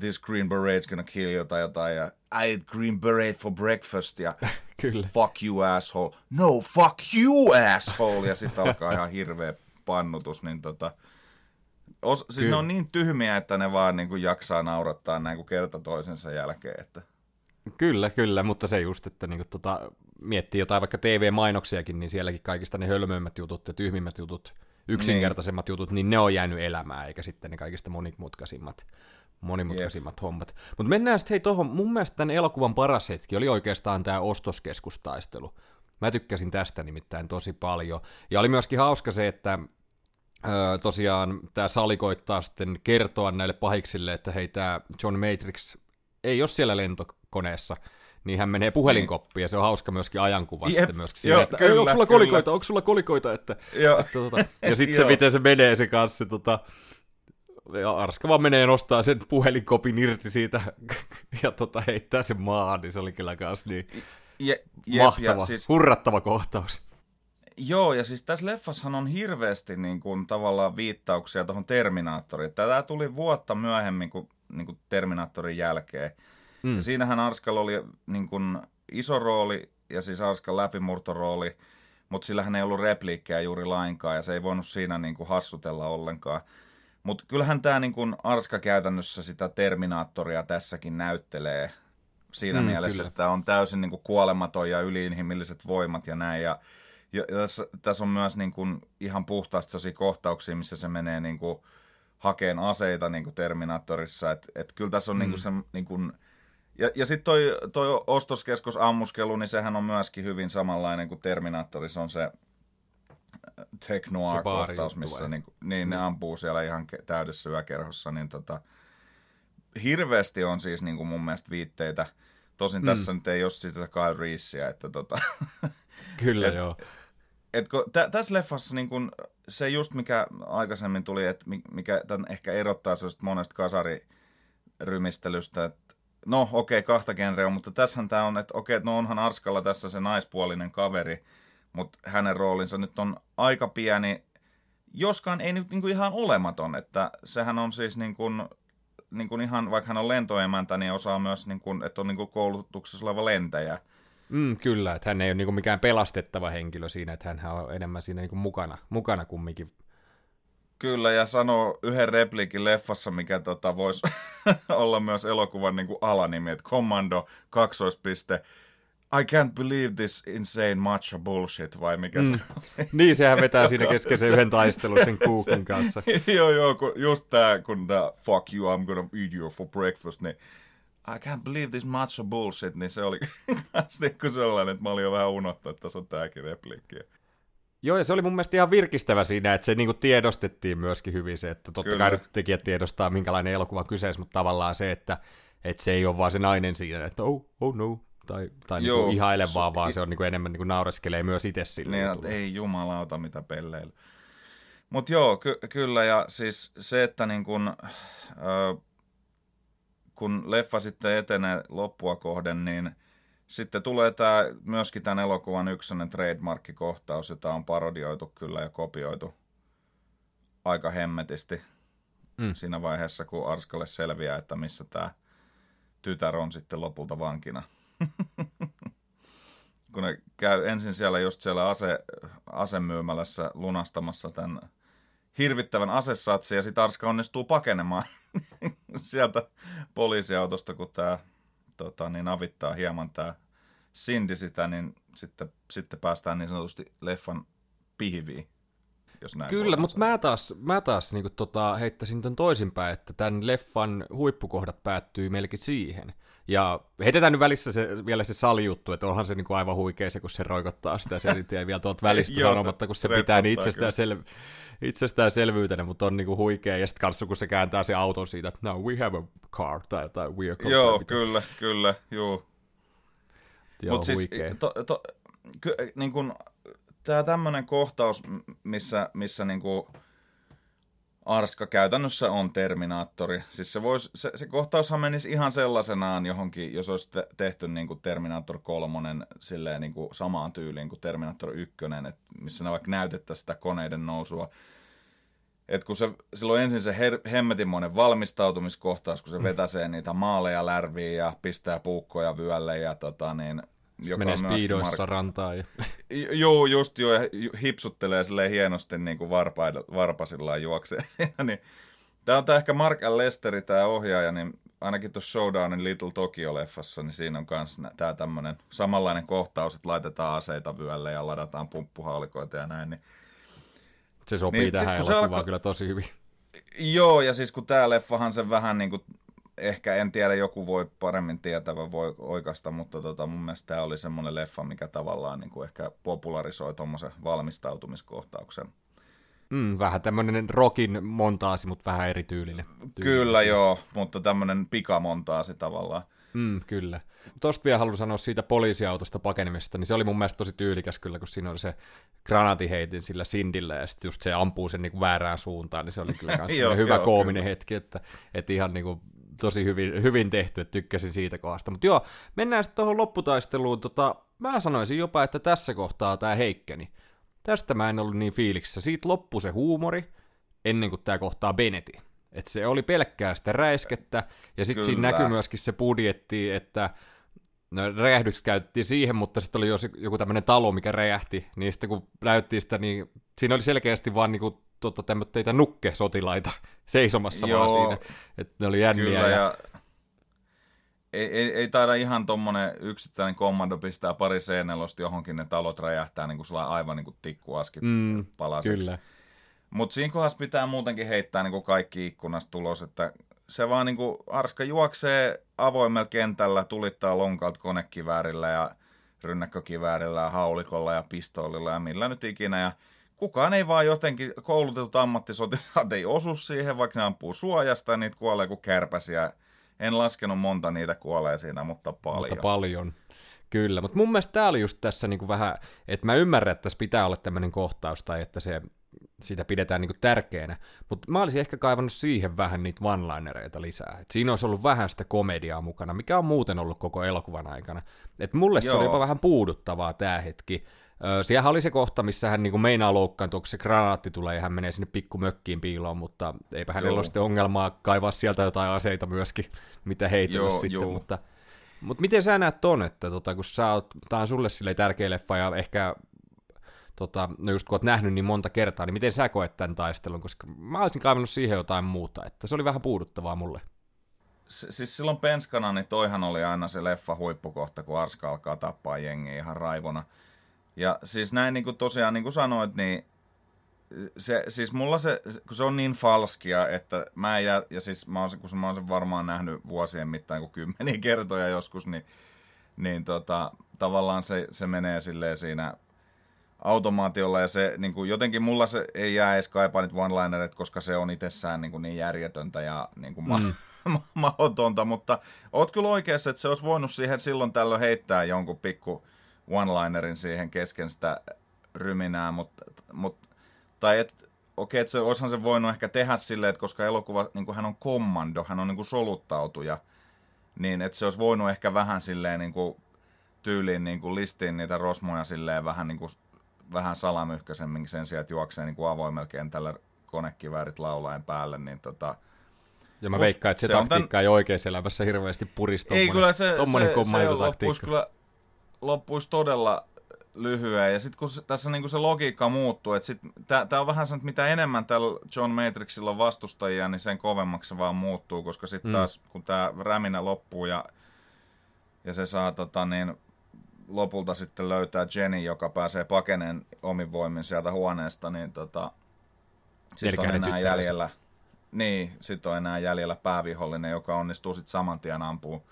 this green beret's gonna kill you tai jotain, ja I ate green beret for breakfast, ja Kyllä. fuck you asshole. No, fuck you asshole, ja sitten alkaa ihan hirveä pannutus, niin tota, os, siis Kyllä. ne on niin tyhmiä, että ne vaan niin kuin jaksaa naurattaa näin kuin kerta toisensa jälkeen, että... Kyllä, kyllä, mutta se just, että niin kuin, tota, miettii jotain vaikka TV-mainoksiakin, niin sielläkin kaikista ne hölmöimmät jutut ja tyhmimmät jutut, yksinkertaisemmat niin. jutut, niin ne on jäänyt elämään, eikä sitten ne kaikista monimutkaisimmat monimutkaisimmat yep. hommat. Mutta mennään sitten hei tuohon, mun mielestä tämän elokuvan paras hetki oli oikeastaan tämä ostoskeskustaistelu. Mä tykkäsin tästä nimittäin tosi paljon. Ja oli myöskin hauska se, että öö, tosiaan tämä sali koittaa sitten kertoa näille pahiksille, että hei tämä John Matrix ei ole siellä lentokoneessa, niin hän menee puhelinkoppiin, ja se on hauska myöskin ajankuva Jep, sitten myöskin siinä, että kyllä, onko sulla kolikoita, onko sulla kolikoita, että, että tota, ja sitten se, miten se menee se kanssa, tota, ja Arska vaan menee nostaa sen puhelinkopin irti siitä ja tota, heittää sen maahan, niin se oli kyllä kans niin je, jep, mahtava, ja siis, hurrattava kohtaus. Joo, ja siis tässä leffassahan on hirveästi niin kuin, tavallaan viittauksia tuohon Terminaattoriin. Tämä tuli vuotta myöhemmin kuin, niin kuin Terminaattorin jälkeen. Mm. Ja siinähän Arskalla oli niin kuin, iso rooli, ja siis Arskan läpimurtorooli, mutta sillähän ei ollut repliikkejä juuri lainkaan, ja se ei voinut siinä niin kuin, hassutella ollenkaan. Mutta kyllähän tämä niin kun Arska käytännössä sitä Terminaattoria tässäkin näyttelee siinä mm, mielessä, kyllä. että on täysin niin kuin kuolematon ja yliinhimilliset voimat ja näin. Ja, ja tässä, tässä on myös niin kuin ihan puhtaasti sellaisia kohtauksia, missä se menee niin kuin hakeen aseita niin kuin Terminaattorissa. Että et kyllä tässä on mm. niin kuin se... Niin kuin, ja, ja sitten toi, toi ostoskeskus ammuskelu, niin sehän on myöskin hyvin samanlainen kuin Terminaattorissa on se Tech Noir-kohtaus, missä niin, niin ne mm. ampuu siellä ihan täydessä yökerhossa, niin tota, hirveästi on siis niin kuin mun mielestä viitteitä. Tosin mm. tässä nyt ei ole sitä Kyle Reeseä, että tota... Kyllä et, joo. Et kun, tä, tässä leffassa niin kun, se just mikä aikaisemmin tuli, että mikä tämän ehkä erottaa se monesta kasarirymistelystä, että no okei, okay, kahta genreä, mutta tässähän tämä on, että okei, okay, no onhan Arskalla tässä se naispuolinen kaveri, mutta hänen roolinsa nyt on aika pieni, joskaan ei nyt niinku ihan olematon, että sehän on siis niinku, niinku ihan, vaikka hän on lentoemäntä, niin osaa myös, niinku, että on niinku koulutuksessa oleva lentäjä. Mm, kyllä, että hän ei ole niinku mikään pelastettava henkilö siinä, että hän on enemmän siinä niinku mukana, mukana kumminkin. Kyllä, ja sanoo yhden repliikin leffassa, mikä tota, voisi olla myös elokuvan niinku alanimi, että Commando, kaksoispiste, I can't believe this insane macho bullshit, vai mikä mm. se Niin, sehän vetää siinä kesken sen yhden taistelun sen kuukin kanssa. joo, joo, kun, just tää, kun tää fuck you, I'm gonna eat you for breakfast, niin I can't believe this macho bullshit, niin se oli kans niin sellainen, että mä olin jo vähän unohtanut, että tässä on tääkin repliikki. Joo, ja se oli mun mielestä ihan virkistävä siinä, että se niinku tiedostettiin myöskin hyvin se, että totta Kyllä. kai tekijät tiedostaa, minkälainen elokuva kyseessä, mutta tavallaan se, että, että se ei ole vaan se nainen siinä, että oh, oh no, tai, tai niinku Joo, niinku ihaile vaan, vaan se on niinku enemmän niinku naureskelee myös itse sille. Niin, että ei jumalauta mitä pelleillä. Mutta joo, ky- kyllä, ja siis se, että niin kun, äh, kun leffa sitten etenee loppua kohden, niin sitten tulee tämä myöskin tämän elokuvan ykkönen trademarkkikohtaus, jota on parodioitu kyllä ja kopioitu aika hemmetisti mm. siinä vaiheessa, kun Arskalle selviää, että missä tämä tytär on sitten lopulta vankina. kun ne käy ensin siellä just siellä ase, asemyymälässä lunastamassa tämän hirvittävän asessatsin ja sitten Arska onnistuu pakenemaan sieltä poliisiautosta, kun tämä tota, niin avittaa hieman tämä Cindy sitä, niin sitten, sitten päästään niin sanotusti leffan pihviin. Jos näin Kyllä, mutta mä taas, mä taas niin tota, heittäisin tämän toisinpäin, että tämän leffan huippukohdat päättyy melkein siihen. Ja heitetään nyt välissä se, vielä se salijuttu, että onhan se niin kuin aivan huikea se, kun se roikottaa sitä, se nyt vielä tuolta välistä sanomatta, kun se pitää niin itsestään, sel, itsestäänselvyytenä, mutta on niin kuin huikea. Ja sitten kanssa kun se kääntää se auton siitä, että no, we have a car, tai, tai we are Joo, kyllä, kyllä, joo. Mutta siis, to, to, ky, niin kun, tämä tämmöinen kohtaus, missä, missä niin kuin Arska käytännössä on Terminaattori. Siis se, vois, se, se kohtaushan menisi ihan sellaisenaan johonkin, jos olisi tehty niin kuin Terminator 3 silleen niin kuin samaan tyyliin kuin Terminator 1, että missä ne vaikka näytettäisiin sitä koneiden nousua. Et kun se, silloin ensin se her, hemmetinmoinen valmistautumiskohtaus, kun se vetäsee niitä maaleja lärviin ja pistää puukkoja vyölle ja tota niin, joka menee speedoissa mark... rantaan. Ja... Joo, just joo, ja hipsuttelee silleen hienosti niin kuin varpasillaan juoksee siinä, niin Tämä on tämä ehkä Mark L. Lesteri, tämä ohjaaja, niin ainakin tuossa Showdownin Little Tokyo-leffassa, niin siinä on myös tämä tämmöinen samanlainen kohtaus, että laitetaan aseita vyölle ja ladataan pumppuhaulikoita ja näin. Niin, se sopii niin, tähän elokuvaan alko... kyllä tosi hyvin. Joo, ja siis kun tämä leffahan se vähän niin kuin ehkä en tiedä, joku voi paremmin tietävä, voi oikasta, mutta tota, mun mielestä tämä oli semmoinen leffa, mikä tavallaan niin kuin ehkä popularisoi tuommoisen valmistautumiskohtauksen. Mm, vähän tämmöinen rockin montaasi, mutta vähän erityylinen. Kyllä joo, mutta tämmöinen pikamontaasi tavallaan. Mm, kyllä. Tuosta vielä haluan sanoa siitä poliisiautosta pakenemista, niin se oli mun mielestä tosi tyylikäs kyllä, kun siinä oli se granatiheitin sillä Sindillä ja sitten just se ampuu sen niinku väärään suuntaan, niin se oli kyllä myös hyvä joo, koominen kyllä. hetki, että, että ihan niinku tosi hyvin, hyvin tehty, että tykkäsin siitä kohdasta. Mutta joo, mennään sitten tuohon lopputaisteluun. Tota, mä sanoisin jopa, että tässä kohtaa tämä heikkeni. Tästä mä en ollut niin fiiliksissä. Siitä loppui se huumori ennen kuin tämä kohtaa Benetti. Että se oli pelkkää sitä räiskettä, ja sitten siinä näkyy myöskin se budjetti, että no, räjähdys käytettiin siihen, mutta sitten oli joku tämmöinen talo, mikä räjähti, niin sitten kun näyttiin sitä, niin siinä oli selkeästi vaan niinku tota, tämmöitä nukke-sotilaita seisomassa Joo, vaan siinä. Että ne oli jänniä. Kyllä, ja... ja... Ei, ei, ei, taida ihan tommonen yksittäinen kommando pistää pari c johonkin, ne talot räjähtää niin kuin aivan niin kuin tikkuaskit mm, palaseksi. Kyllä. Mutta siinä kohdassa pitää muutenkin heittää niin kuin kaikki ikkunasta tulos, että se vaan niin kuin Arska juoksee avoimella kentällä, tulittaa lonkalta konekiväärillä ja rynnäkkökiväärillä ja haulikolla ja pistoolilla ja millä nyt ikinä. Ja kukaan ei vaan jotenkin, koulutetut ammattisotilaat ei osu siihen, vaikka ne ampuu suojasta ja niitä kuolee kuin kärpäsiä. En laskenut monta niitä kuolee siinä, mutta paljon. Mutta paljon. Kyllä, mutta mun mielestä tämä oli just tässä niinku vähän, että mä ymmärrän, että tässä pitää olla tämmöinen kohtaus tai että se, sitä pidetään niinku tärkeänä, mutta mä olisin ehkä kaivannut siihen vähän niitä one-linereita lisää. Et siinä olisi ollut vähän sitä komediaa mukana, mikä on muuten ollut koko elokuvan aikana. Et mulle Joo. se oli jopa vähän puuduttavaa tämä hetki, Siellä oli se kohta, missä hän niin meinaa loukkaantua, kun se granaatti tulee ja hän menee sinne pikkumökkiin piiloon, mutta eipä hänellä ole sitten ongelmaa kaivaa sieltä jotain aseita myöskin, mitä heitellä sitten, joo. mutta mutta miten sä näet ton, että tota, kun sä oot, tää on sulle sille tärkeä leffa ja ehkä tota, no just kun oot nähnyt niin monta kertaa, niin miten sä koet tämän taistelun, koska mä olisin kaivannut siihen jotain muuta, että se oli vähän puuduttavaa mulle. siis silloin penskana, niin toihan oli aina se leffa huippukohta, kun Arska alkaa tappaa jengiä ihan raivona. Ja siis näin niin kuin tosiaan, niin kuin sanoit, niin se, siis mulla se, kun se on niin falskia, että mä en jää, ja siis mä oon, kun mä oon sen varmaan nähnyt vuosien mittaan kuin kymmeniä kertoja joskus, niin, niin tota, tavallaan se, se menee silleen siinä automaatiolla ja se niin kuin, jotenkin mulla se ei jää edes kaipaa niitä one-linerit, koska se on itsessään niin, kuin, niin järjetöntä ja niin kuin, mm. ma- mahdotonta, mutta oot kyllä oikeassa, että se olisi voinut siihen silloin tällöin heittää jonkun pikku one-linerin siihen kesken sitä ryminää, mutta, mutta tai et, okei, että se, olisihan se voinut ehkä tehdä silleen, että koska elokuva, niin kuin hän on kommando, hän on niin kuin soluttautuja, niin että se olisi voinut ehkä vähän silleen niin kuin tyyliin niin kuin listiin niitä rosmoja silleen vähän, niin kuin, vähän salamyhkäisemmin sen sijaan, että juoksee niin kuin avoimella kentällä konekiväärit laulaen päälle, niin tota, ja mä veikkaan, että se, se taktiikka tämän... ei oikeassa elämässä hirveästi purisi Ei kyllä se, se, se loppuisi, kyllä, loppuisi todella lyhyen. Ja sitten kun se, tässä niinku se logiikka muuttuu, että tämä on vähän se, että mitä enemmän tällä John Matrixilla on vastustajia, niin sen kovemmaksi se vaan muuttuu, koska sitten mm. taas kun tämä räminä loppuu ja, ja se saa tota, niin, lopulta sitten löytää Jenny, joka pääsee pakeneen omin voimin sieltä huoneesta, niin tota, sitten on enää jäljellä. Niin, sitten on enää jäljellä päävihollinen, joka onnistuu sitten saman tien ampumaan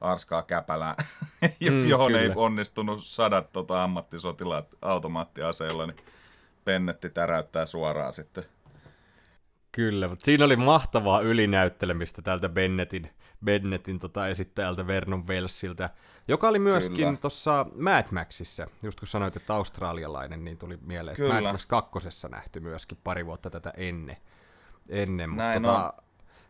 arskaa käpälää, mm, johon kyllä. ei onnistunut sadat tota, ammattisotilaat automaattiaseilla, niin pennetti täräyttää suoraan sitten. Kyllä, mutta siinä oli mahtavaa ylinäyttelemistä tältä Bennettin, Bennettin tota esittäjältä Vernon Welsiltä, joka oli myöskin tuossa Mad Maxissa, just kun sanoit, että australialainen, niin tuli mieleen, että Mad Max kakkosessa nähty myöskin pari vuotta tätä ennen. ennen mutta tota,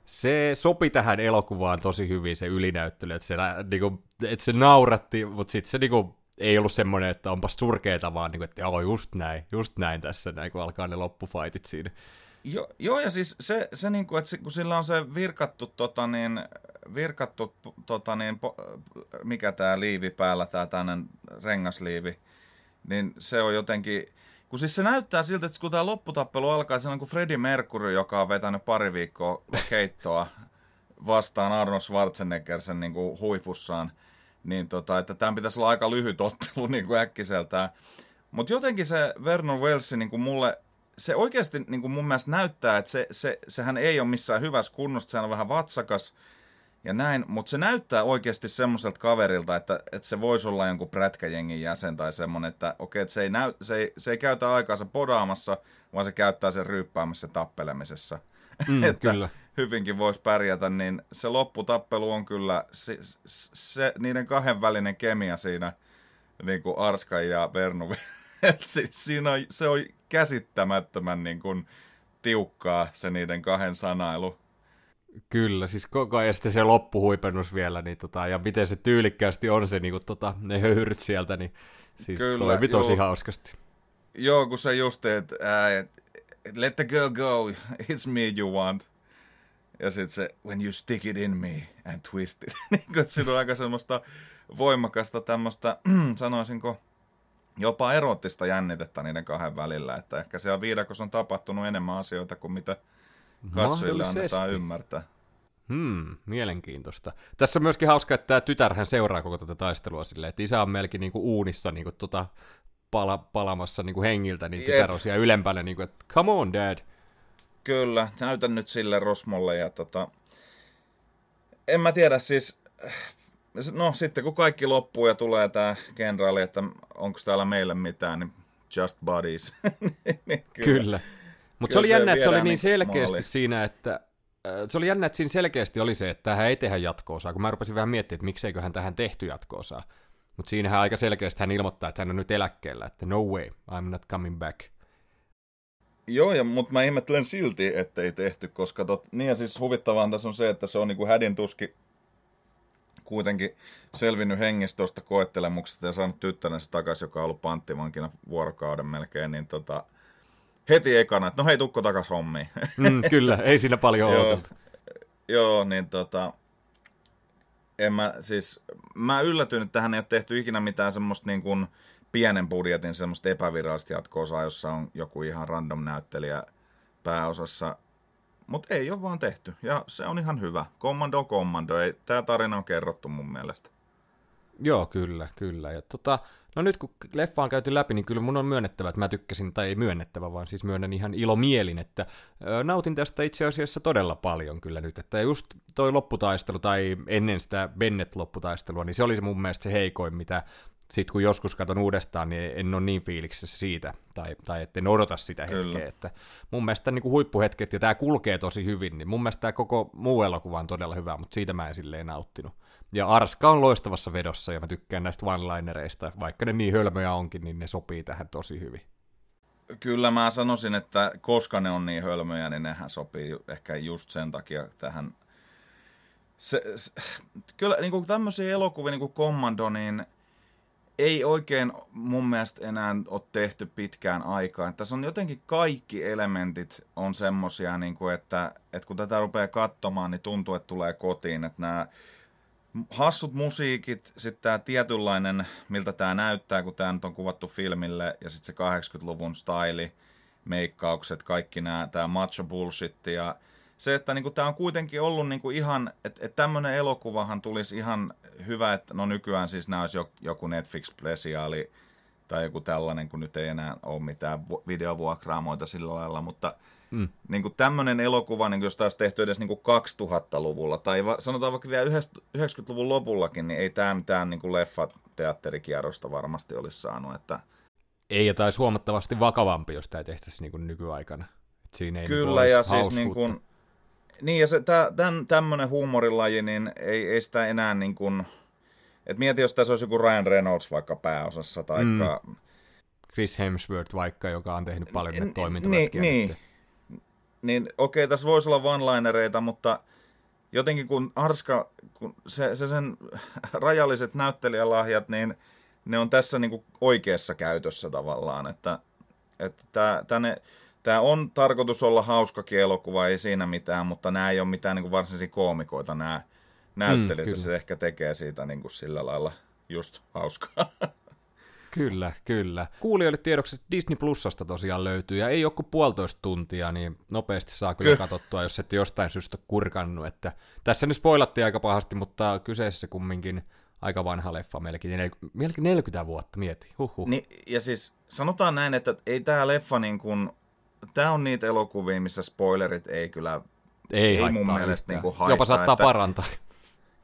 se sopi tähän elokuvaan tosi hyvin se ylinäyttely, että se, niinku, että se nauratti, mutta sitten se niinku, ei ollut semmoinen, että onpas surkeeta, vaan niinku, että joo, just näin, just näin tässä, näin kun alkaa ne loppufaitit siinä. Jo, joo, ja siis se, se niinku, että kun sillä on se virkattu, tota niin, virkattu tota niin, po, mikä tämä liivi päällä, tämä tämmöinen rengasliivi, niin se on jotenkin, kun siis se näyttää siltä, että kun tämä lopputappelu alkaa, se on kuin Freddie Mercury, joka on vetänyt pari viikkoa keittoa vastaan Arnold Schwarzenegger sen niin kuin huipussaan, niin tota, että tämän pitäisi olla aika lyhyt ottelu niin kuin äkkiseltään. Mutta jotenkin se Vernon Wells, niin kuin mulle, se oikeasti niin kuin mun mielestä näyttää, että se, se, sehän ei ole missään hyvässä kunnossa, sehän on vähän vatsakas, ja näin, mutta se näyttää oikeasti semmoiselta kaverilta, että, että se voisi olla jonkun prätkäjengin jäsen tai semmoinen, että okei, että se ei, näy, se, ei, se ei käytä aikaansa podaamassa, vaan se käyttää sen ryyppäämässä tappelemisessa. Mm, että kyllä. hyvinkin voisi pärjätä, niin se lopputappelu on kyllä, se, se, niiden kahden välinen kemia siinä, niin kuin Arska ja Vernu, siinä on, se on käsittämättömän niin kuin, tiukkaa se niiden kahden sanailu. Kyllä, siis koko ajan sitten se loppuhuipennus vielä, niin tota, ja miten se tyylikkäästi on se, niin kuin, tota, ne höyryt sieltä, niin siis Kyllä, toimi tosi joo. hauskasti. Joo, kun se just, että let the girl go, it's me you want. Ja sitten se, when you stick it in me and twist it. niin kuin, siinä on aika semmoista voimakasta tämmöistä, sanoisinko, jopa erottista jännitettä niiden kahden välillä. Että ehkä siellä viidakossa on tapahtunut enemmän asioita kuin mitä katsojille annetaan ymmärtää. Hmm, mielenkiintoista. Tässä on myöskin hauska, että tämä tytärhän seuraa koko tätä taistelua silleen, että isä on melkein niinku uunissa niinku tota pala, palamassa niinku hengiltä, niin tytär on siellä ylempänä, niinku, että come on dad. Kyllä, näytän nyt sille Rosmolle ja tota... En mä tiedä siis... No sitten kun kaikki loppuu ja tulee tämä kenraali, että onko täällä meille mitään, niin just buddies. niin kyllä. kyllä. Mutta se oli jännä, että se oli niin selkeästi maali. siinä, että äh, se oli jännä, että siinä selkeästi oli se, että tähän ei tehdä jatkoosaa, kun mä rupesin vähän miettimään, että mikseiköhän tähän tehty jatkoosaa. Mutta siinähän aika selkeästi hän ilmoittaa, että hän on nyt eläkkeellä, että no way, I'm not coming back. Joo, ja, mutta mä ihmettelen silti, ettei tehty, koska tot, niin ja siis huvittavaa tässä on se, että se on niinku hädin tuski kuitenkin selvinnyt hengissä tuosta koettelemuksesta ja saanut tyttärensä takaisin, joka on ollut panttivankina vuorokauden melkein, niin tota, heti ekana, että no hei, tukko takas hommiin. Mm, kyllä, ei siinä paljon joo, joo, niin tota, en mä, siis, mä yllätyin, että tähän ei ole tehty ikinä mitään semmoista niin kuin pienen budjetin semmoista epävirallista jatkoosaa, jossa on joku ihan random näyttelijä pääosassa. mutta ei ole vaan tehty. Ja se on ihan hyvä. Commando Commando. Ei, tämä tarina on kerrottu mun mielestä. Joo, kyllä, kyllä. Ja tota, no nyt kun leffa on käyty läpi, niin kyllä mun on myönnettävä, että mä tykkäsin, tai ei myönnettävä, vaan siis myönnän ihan ilomielin, että ö, nautin tästä itse asiassa todella paljon kyllä nyt. Että just toi lopputaistelu, tai ennen sitä Bennett-lopputaistelua, niin se oli se mun mielestä se heikoin, mitä sitten kun joskus katon uudestaan, niin en ole niin fiiliksessä siitä, tai, tai etten odota sitä Kyllä. hetkeä. Että mun mielestä niin kuin huippuhetket, ja tämä kulkee tosi hyvin, niin mun mielestä tämä koko muu elokuva on todella hyvä, mutta siitä mä en silleen nauttinut. Ja Arska on loistavassa vedossa, ja mä tykkään näistä one-linereista, vaikka ne niin hölmöjä onkin, niin ne sopii tähän tosi hyvin. Kyllä mä sanoisin, että koska ne on niin hölmöjä, niin nehän sopii ehkä just sen takia tähän. Se, se, kyllä niin kuin tämmöisiä elokuvia, niin kuin Commando, niin ei oikein mun mielestä enää ole tehty pitkään aikaan. Tässä on jotenkin kaikki elementit on semmosia, niin kuin, että, että kun tätä rupeaa katsomaan, niin tuntuu, että tulee kotiin. Että nämä hassut musiikit, sitten tämä tietynlainen, miltä tämä näyttää, kun tämä nyt on kuvattu filmille, ja sitten se 80-luvun style, meikkaukset, kaikki nämä, tämä macho bullshit ja se, että niinku, tämä on kuitenkin ollut niinku ihan, että et tämmöinen elokuvahan tulisi ihan hyvä, että no nykyään siis nämä olisi joku Netflix-spesiaali tai joku tällainen, kun nyt ei enää ole mitään videovuokraamoita sillä lailla, mutta mm. niin tämmöinen elokuva, niin jos taas tehty edes niin 2000-luvulla, tai va, sanotaan vaikka vielä 90-luvun lopullakin, niin ei tämä mitään niin leffa-teatterikierrosta varmasti olisi saanut. Että... Ei, ja taisi huomattavasti vakavampi, jos tämä tehtäisiin niin nykyaikana. Et siinä ei Kyllä, niin ja siis niin kuin, niin, ja se, tämän, tämmöinen huumorilaji, niin ei, ei sitä enää niin kuin... Et mieti, jos tässä olisi joku Ryan Reynolds vaikka pääosassa, tai mm. Chris Hemsworth vaikka, joka on tehnyt paljon näitä toimintapätkiä. Niin, niin, niin okei, tässä voisi olla one-linereita, mutta jotenkin kun Arska, kun se, se sen rajalliset näyttelijälahjat, niin ne on tässä niin kuin oikeassa käytössä tavallaan, että, että tämä, tänne, Tämä on tarkoitus olla hauska elokuva, ei siinä mitään, mutta nämä ei ole mitään niin kuin varsinaisia koomikoita, nämä näyttelijät, mm, se ehkä tekee siitä niin kuin sillä lailla just hauskaa. Kyllä, kyllä. Kuulijoille tiedoksi, että Disney Plusasta tosiaan löytyy, ja ei ole kuin puolitoista tuntia, niin nopeasti saa kyllä katsottua, jos ette jostain syystä kurkannut. Että tässä nyt spoilattiin aika pahasti, mutta kyseessä kumminkin aika vanha leffa, melkein, melkein 40 vuotta, mieti. Huhhuh. Niin, ja siis sanotaan näin, että ei tämä leffa niin kuin tämä on niitä elokuvia, missä spoilerit ei kyllä, ei, ei mun mielestä niin kuin haittaa. Jopa saattaa että, parantaa.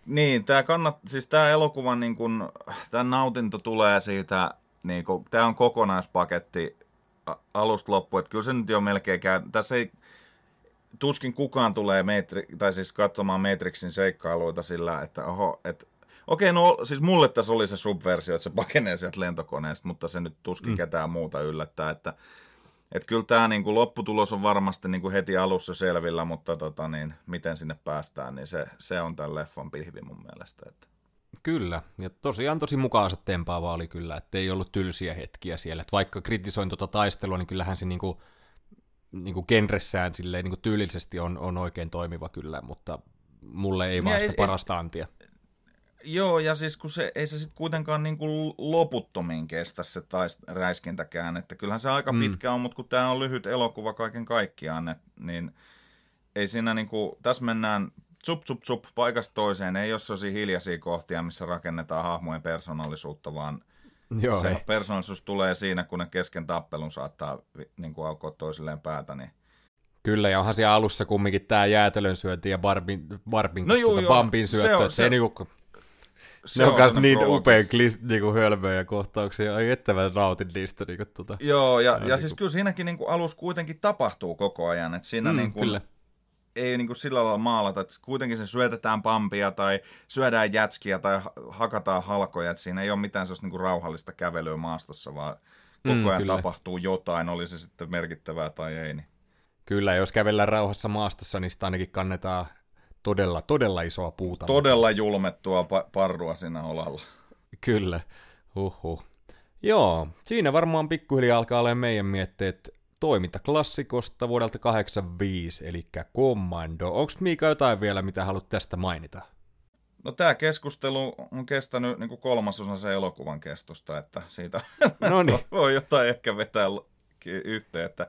Niin, tämä kannat, siis tämä elokuvan niin kuin, tämä nautinto tulee siitä, niin kuin, tämä on kokonaispaketti alusta loppuun, että kyllä se nyt jo melkein käy, tässä ei, tuskin kukaan tulee metri, tai siis katsomaan Matrixin seikkailuita sillä, että oho, että Okei, no siis mulle tässä oli se subversio, että se pakenee sieltä lentokoneesta, mutta se nyt tuskin mm. ketään muuta yllättää, että että kyllä tämä niin kuin lopputulos on varmasti niin kuin heti alussa selvillä, mutta tota, niin, miten sinne päästään, niin se, se on tämän leffan pihvi mun mielestä. Että. Kyllä, ja tosiaan tosi mukaansa tempaava oli kyllä, että ei ollut tylsiä hetkiä siellä. Että vaikka kritisoin tuota taistelua, niin kyllähän se niin kuin, niin kuin genressään silleen, niin kuin tyylillisesti on, on oikein toimiva kyllä, mutta mulle ei vaan sitä parasta antia. Joo, ja siis kun se, ei se sitten kuitenkaan niin kuin loputtomiin kestä se taist, räiskintäkään, että kyllähän se aika mm. pitkä on, mutta kun tämä on lyhyt elokuva kaiken kaikkiaan, et, niin ei siinä niin kuin, tässä mennään tsup tsup tsup paikasta toiseen, ei ole sellaisia hiljaisia kohtia, missä rakennetaan hahmojen persoonallisuutta, vaan Joo, se ei. persoonallisuus tulee siinä, kun ne kesken tappelun saattaa niin kuin aukoa toisilleen päätä, niin Kyllä, ja onhan siellä alussa kumminkin tämä jäätelön syönti ja Barbin, Barbin no juu, tuota, Bambin syöttö, se, on, se, se, niinku, se ne on, myös niin upein klis, niinku hölmöjä kohtauksia. Ai että mä nautin niistä. Niinku, tota. Joo, ja, ja, ja niinku... siis kyllä siinäkin niinku alus kuitenkin tapahtuu koko ajan. Että siinä mm, niinku, kyllä. Ei niinku sillä lailla maalata, että kuitenkin se syötetään pampia tai syödään jätskiä tai hakataan halkoja. Että siinä ei ole mitään sellaista niinku rauhallista kävelyä maastossa, vaan koko mm, ajan kyllä. tapahtuu jotain, oli se sitten merkittävää tai ei. Niin. Kyllä, jos kävellään rauhassa maastossa, niin sitä ainakin kannetaan todella, todella isoa puuta. Todella julmettua pa- parrua siinä olalla. Kyllä, huhhuh. Joo, siinä varmaan pikkuhiljaa alkaa olla meidän mietteet toimintaklassikosta vuodelta 85, eli Commando. Onko Miika jotain vielä, mitä haluat tästä mainita? No tämä keskustelu on kestänyt niin kuin kolmasosan se elokuvan kestosta, että siitä Noniin. voi jotain ehkä vetää yhteen. Että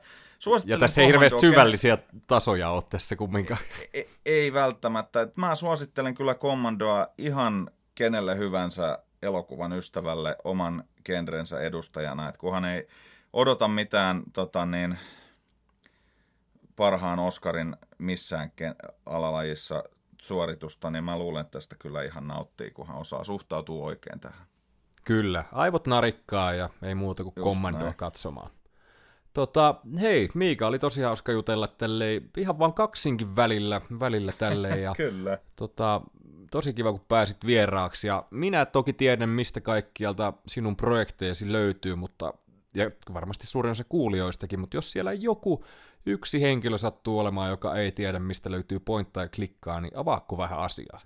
Ja tässä ei hirveästi syvällisiä tasoja ole tässä kumminkaan. ei, ei välttämättä. Mä suosittelen kyllä Commandoa ihan kenelle hyvänsä elokuvan ystävälle oman genrensä edustajana. Et kunhan ei odota mitään tota niin, parhaan Oscarin missään alalajissa suoritusta, niin mä luulen, että tästä kyllä ihan nauttii, kunhan osaa suhtautua oikein tähän. Kyllä, aivot narikkaa ja ei muuta kuin Just kommandoa näin. katsomaan. Tota, hei, Miika, oli tosi hauska jutella tälleen, ihan vaan kaksinkin välillä, välillä tälleen, ja Kyllä. tota, tosi kiva, kun pääsit vieraaksi, ja minä toki tiedän, mistä kaikkialta sinun projekteesi löytyy, mutta, ja varmasti suurin osa kuulijoistakin, mutta jos siellä joku yksi henkilö sattuu olemaan, joka ei tiedä, mistä löytyy pointtaa ja klikkaa, niin avaako vähän asiaa?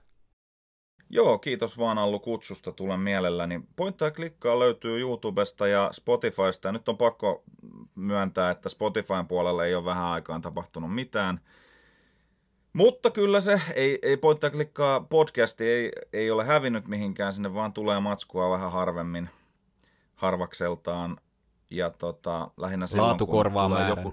Joo, kiitos vaan Allu kutsusta, tulen mielelläni. Pointtaa klikkaa löytyy YouTubesta ja Spotifysta. Ja nyt on pakko myöntää, että Spotifyn puolella ei ole vähän aikaan tapahtunut mitään. Mutta kyllä se, ei, ei pointtaa klikkaa podcasti, ei, ei ole hävinnyt mihinkään, sinne vaan tulee matskua vähän harvemmin harvakseltaan. Ja tota, lähinnä silloin, Laatu kun korvaa tulee määrän.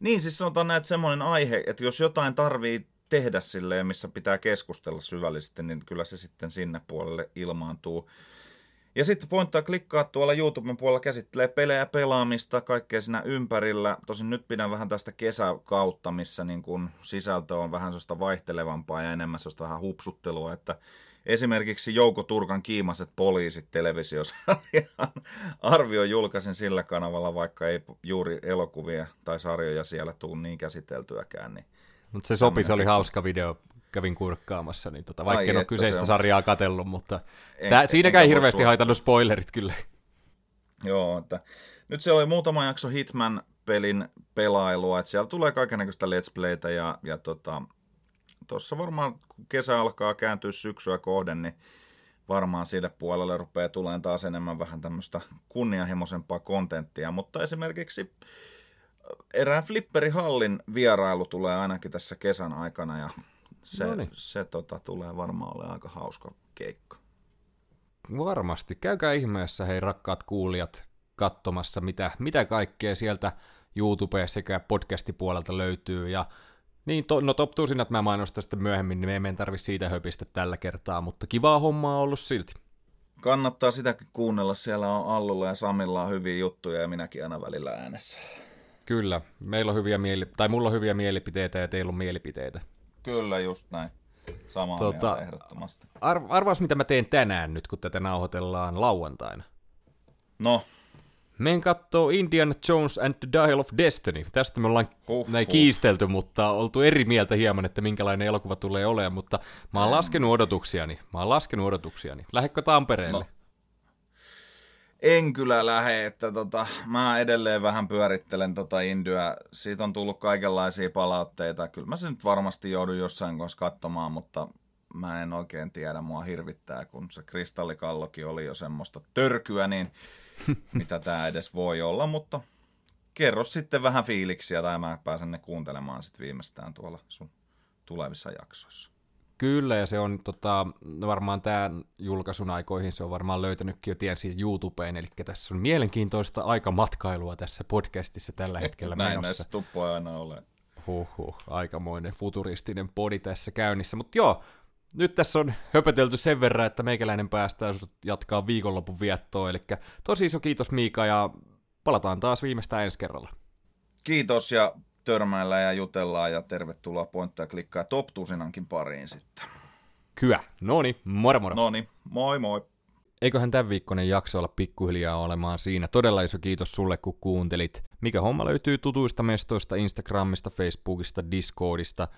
Niin, siis sanotaan näin, että semmoinen aihe, että jos jotain tarvii tehdä silleen, missä pitää keskustella syvällisesti, niin kyllä se sitten sinne puolelle ilmaantuu. Ja sitten pointtaa klikkaa tuolla YouTuben puolella käsittelee pelejä, pelaamista, kaikkea siinä ympärillä. Tosin nyt pidän vähän tästä kesäkautta, missä niin kun sisältö on vähän sellaista vaihtelevampaa ja enemmän sellaista vähän hupsuttelua, että esimerkiksi Jouko Turkan kiimaset poliisit televisiosarjan arvio julkaisin sillä kanavalla, vaikka ei juuri elokuvia tai sarjoja siellä tule niin käsiteltyäkään, niin Mutta se sopi, se oli hauska video, kävin kurkkaamassa, niin tota, vaikka Ai en ole kyseistä se on- sarjaa katsellut, mutta En- tää, siinäkään ei hirveästi haitannut spoilerit kyllä. Joo, että nyt siellä oli muutama jakso Hitman-pelin pelailua, että siellä tulee kaikenlaista let's playtä ja, ja tota, tuossa varmaan kun kesä alkaa kääntyä syksyä kohden, niin varmaan sille puolelle rupeaa tulemaan taas enemmän vähän tämmöistä kunnianhimoisempaa kontenttia, mutta esimerkiksi erään flipperihallin vierailu tulee ainakin tässä kesän aikana ja se, Noniin. se tota, tulee varmaan olemaan aika hauska keikka. Varmasti. Käykää ihmeessä, hei rakkaat kuulijat, katsomassa, mitä, mitä kaikkea sieltä YouTube sekä podcastipuolelta löytyy. Ja niin, to, no top tusinat mä mainostan sitten myöhemmin, niin me emme tarvi siitä höpistä tällä kertaa, mutta kivaa hommaa on ollut silti. Kannattaa sitäkin kuunnella. Siellä on Allulla ja Samilla on hyviä juttuja ja minäkin aina välillä äänessä. Kyllä, meillä on hyviä mieli- tai mulla on hyviä mielipiteitä ja teillä on mielipiteitä. Kyllä, just näin. Samaa Tota- tota... mieltä ehdottomasti. Ar- arvaas, mitä mä teen tänään nyt, kun tätä nauhoitellaan lauantaina. No, Meen kattoo Indiana Jones and the Dial of Destiny. Tästä me ollaan Huh, näin kiistelty, mutta oltu eri mieltä hieman, että minkälainen elokuva tulee olemaan, mutta mä oon laskenut odotuksiani. Mä oon laskenut odotuksiani. Lähdekö Tampereelle? No. en kyllä lähde, että tota, mä edelleen vähän pyörittelen tota Indyä. Siitä on tullut kaikenlaisia palautteita. Kyllä mä sen nyt varmasti joudun jossain kohdassa katsomaan, mutta mä en oikein tiedä. Mua hirvittää, kun se kristallikallokin oli jo semmoista törkyä, niin mitä tämä edes voi olla, mutta kerro sitten vähän fiiliksiä tai mä pääsen ne kuuntelemaan sitten viimeistään tuolla sun tulevissa jaksoissa. Kyllä, ja se on tota, no varmaan tämän julkaisun aikoihin se on varmaan löytänytkin jo tien siihen YouTubeen, eli tässä on mielenkiintoista aikamatkailua tässä podcastissa tällä hetkellä Näin menossa. näissä tuppoi aina ole. Huhhuh, aikamoinen futuristinen podi tässä käynnissä. Mutta joo, nyt tässä on höpötelty sen verran, että meikäläinen päästään sut jatkaa viikonlopun viettoa. Eli tosi iso kiitos Miika ja palataan taas viimeistään ensi kerralla. Kiitos ja törmäillään ja jutellaan ja tervetuloa pointtia klikkaa top tusinankin pariin sitten. Kyä. Noni, moro moro. No. No niin, moi moi. Eiköhän tämän viikkoinen jakso olla pikkuhiljaa olemaan siinä. Todella iso kiitos sulle, kun kuuntelit. Mikä homma löytyy tutuista mestoista, Instagramista, Facebookista, Discordista,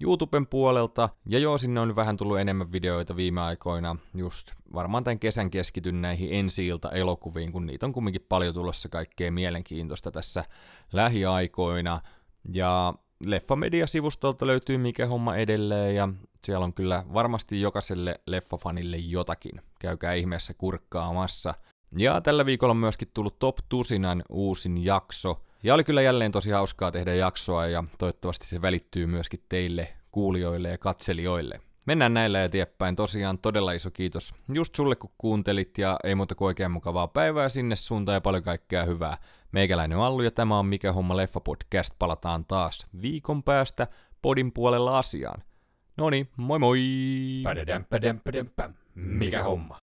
YouTuben puolelta. Ja joo, sinne on vähän tullut enemmän videoita viime aikoina. Just varmaan tämän kesän keskityn näihin ensi elokuviin, kun niitä on kumminkin paljon tulossa kaikkea mielenkiintoista tässä lähiaikoina. Ja Leffamedia-sivustolta löytyy mikä homma edelleen ja siellä on kyllä varmasti jokaiselle leffafanille jotakin. Käykää ihmeessä kurkkaamassa. Ja tällä viikolla on myöskin tullut Top Tusinan uusin jakso. Ja oli kyllä jälleen tosi hauskaa tehdä jaksoa ja toivottavasti se välittyy myöskin teille kuulijoille ja katselijoille. Mennään näillä eteenpäin. Tosiaan todella iso kiitos just sulle kun kuuntelit ja ei muuta kuin oikein mukavaa päivää sinne suuntaan ja paljon kaikkea hyvää. Meikäläinen on Allu ja tämä on Mikä Homma Leffa Podcast. Palataan taas viikon päästä podin puolella asiaan. Noni, moi moi! Mikä homma?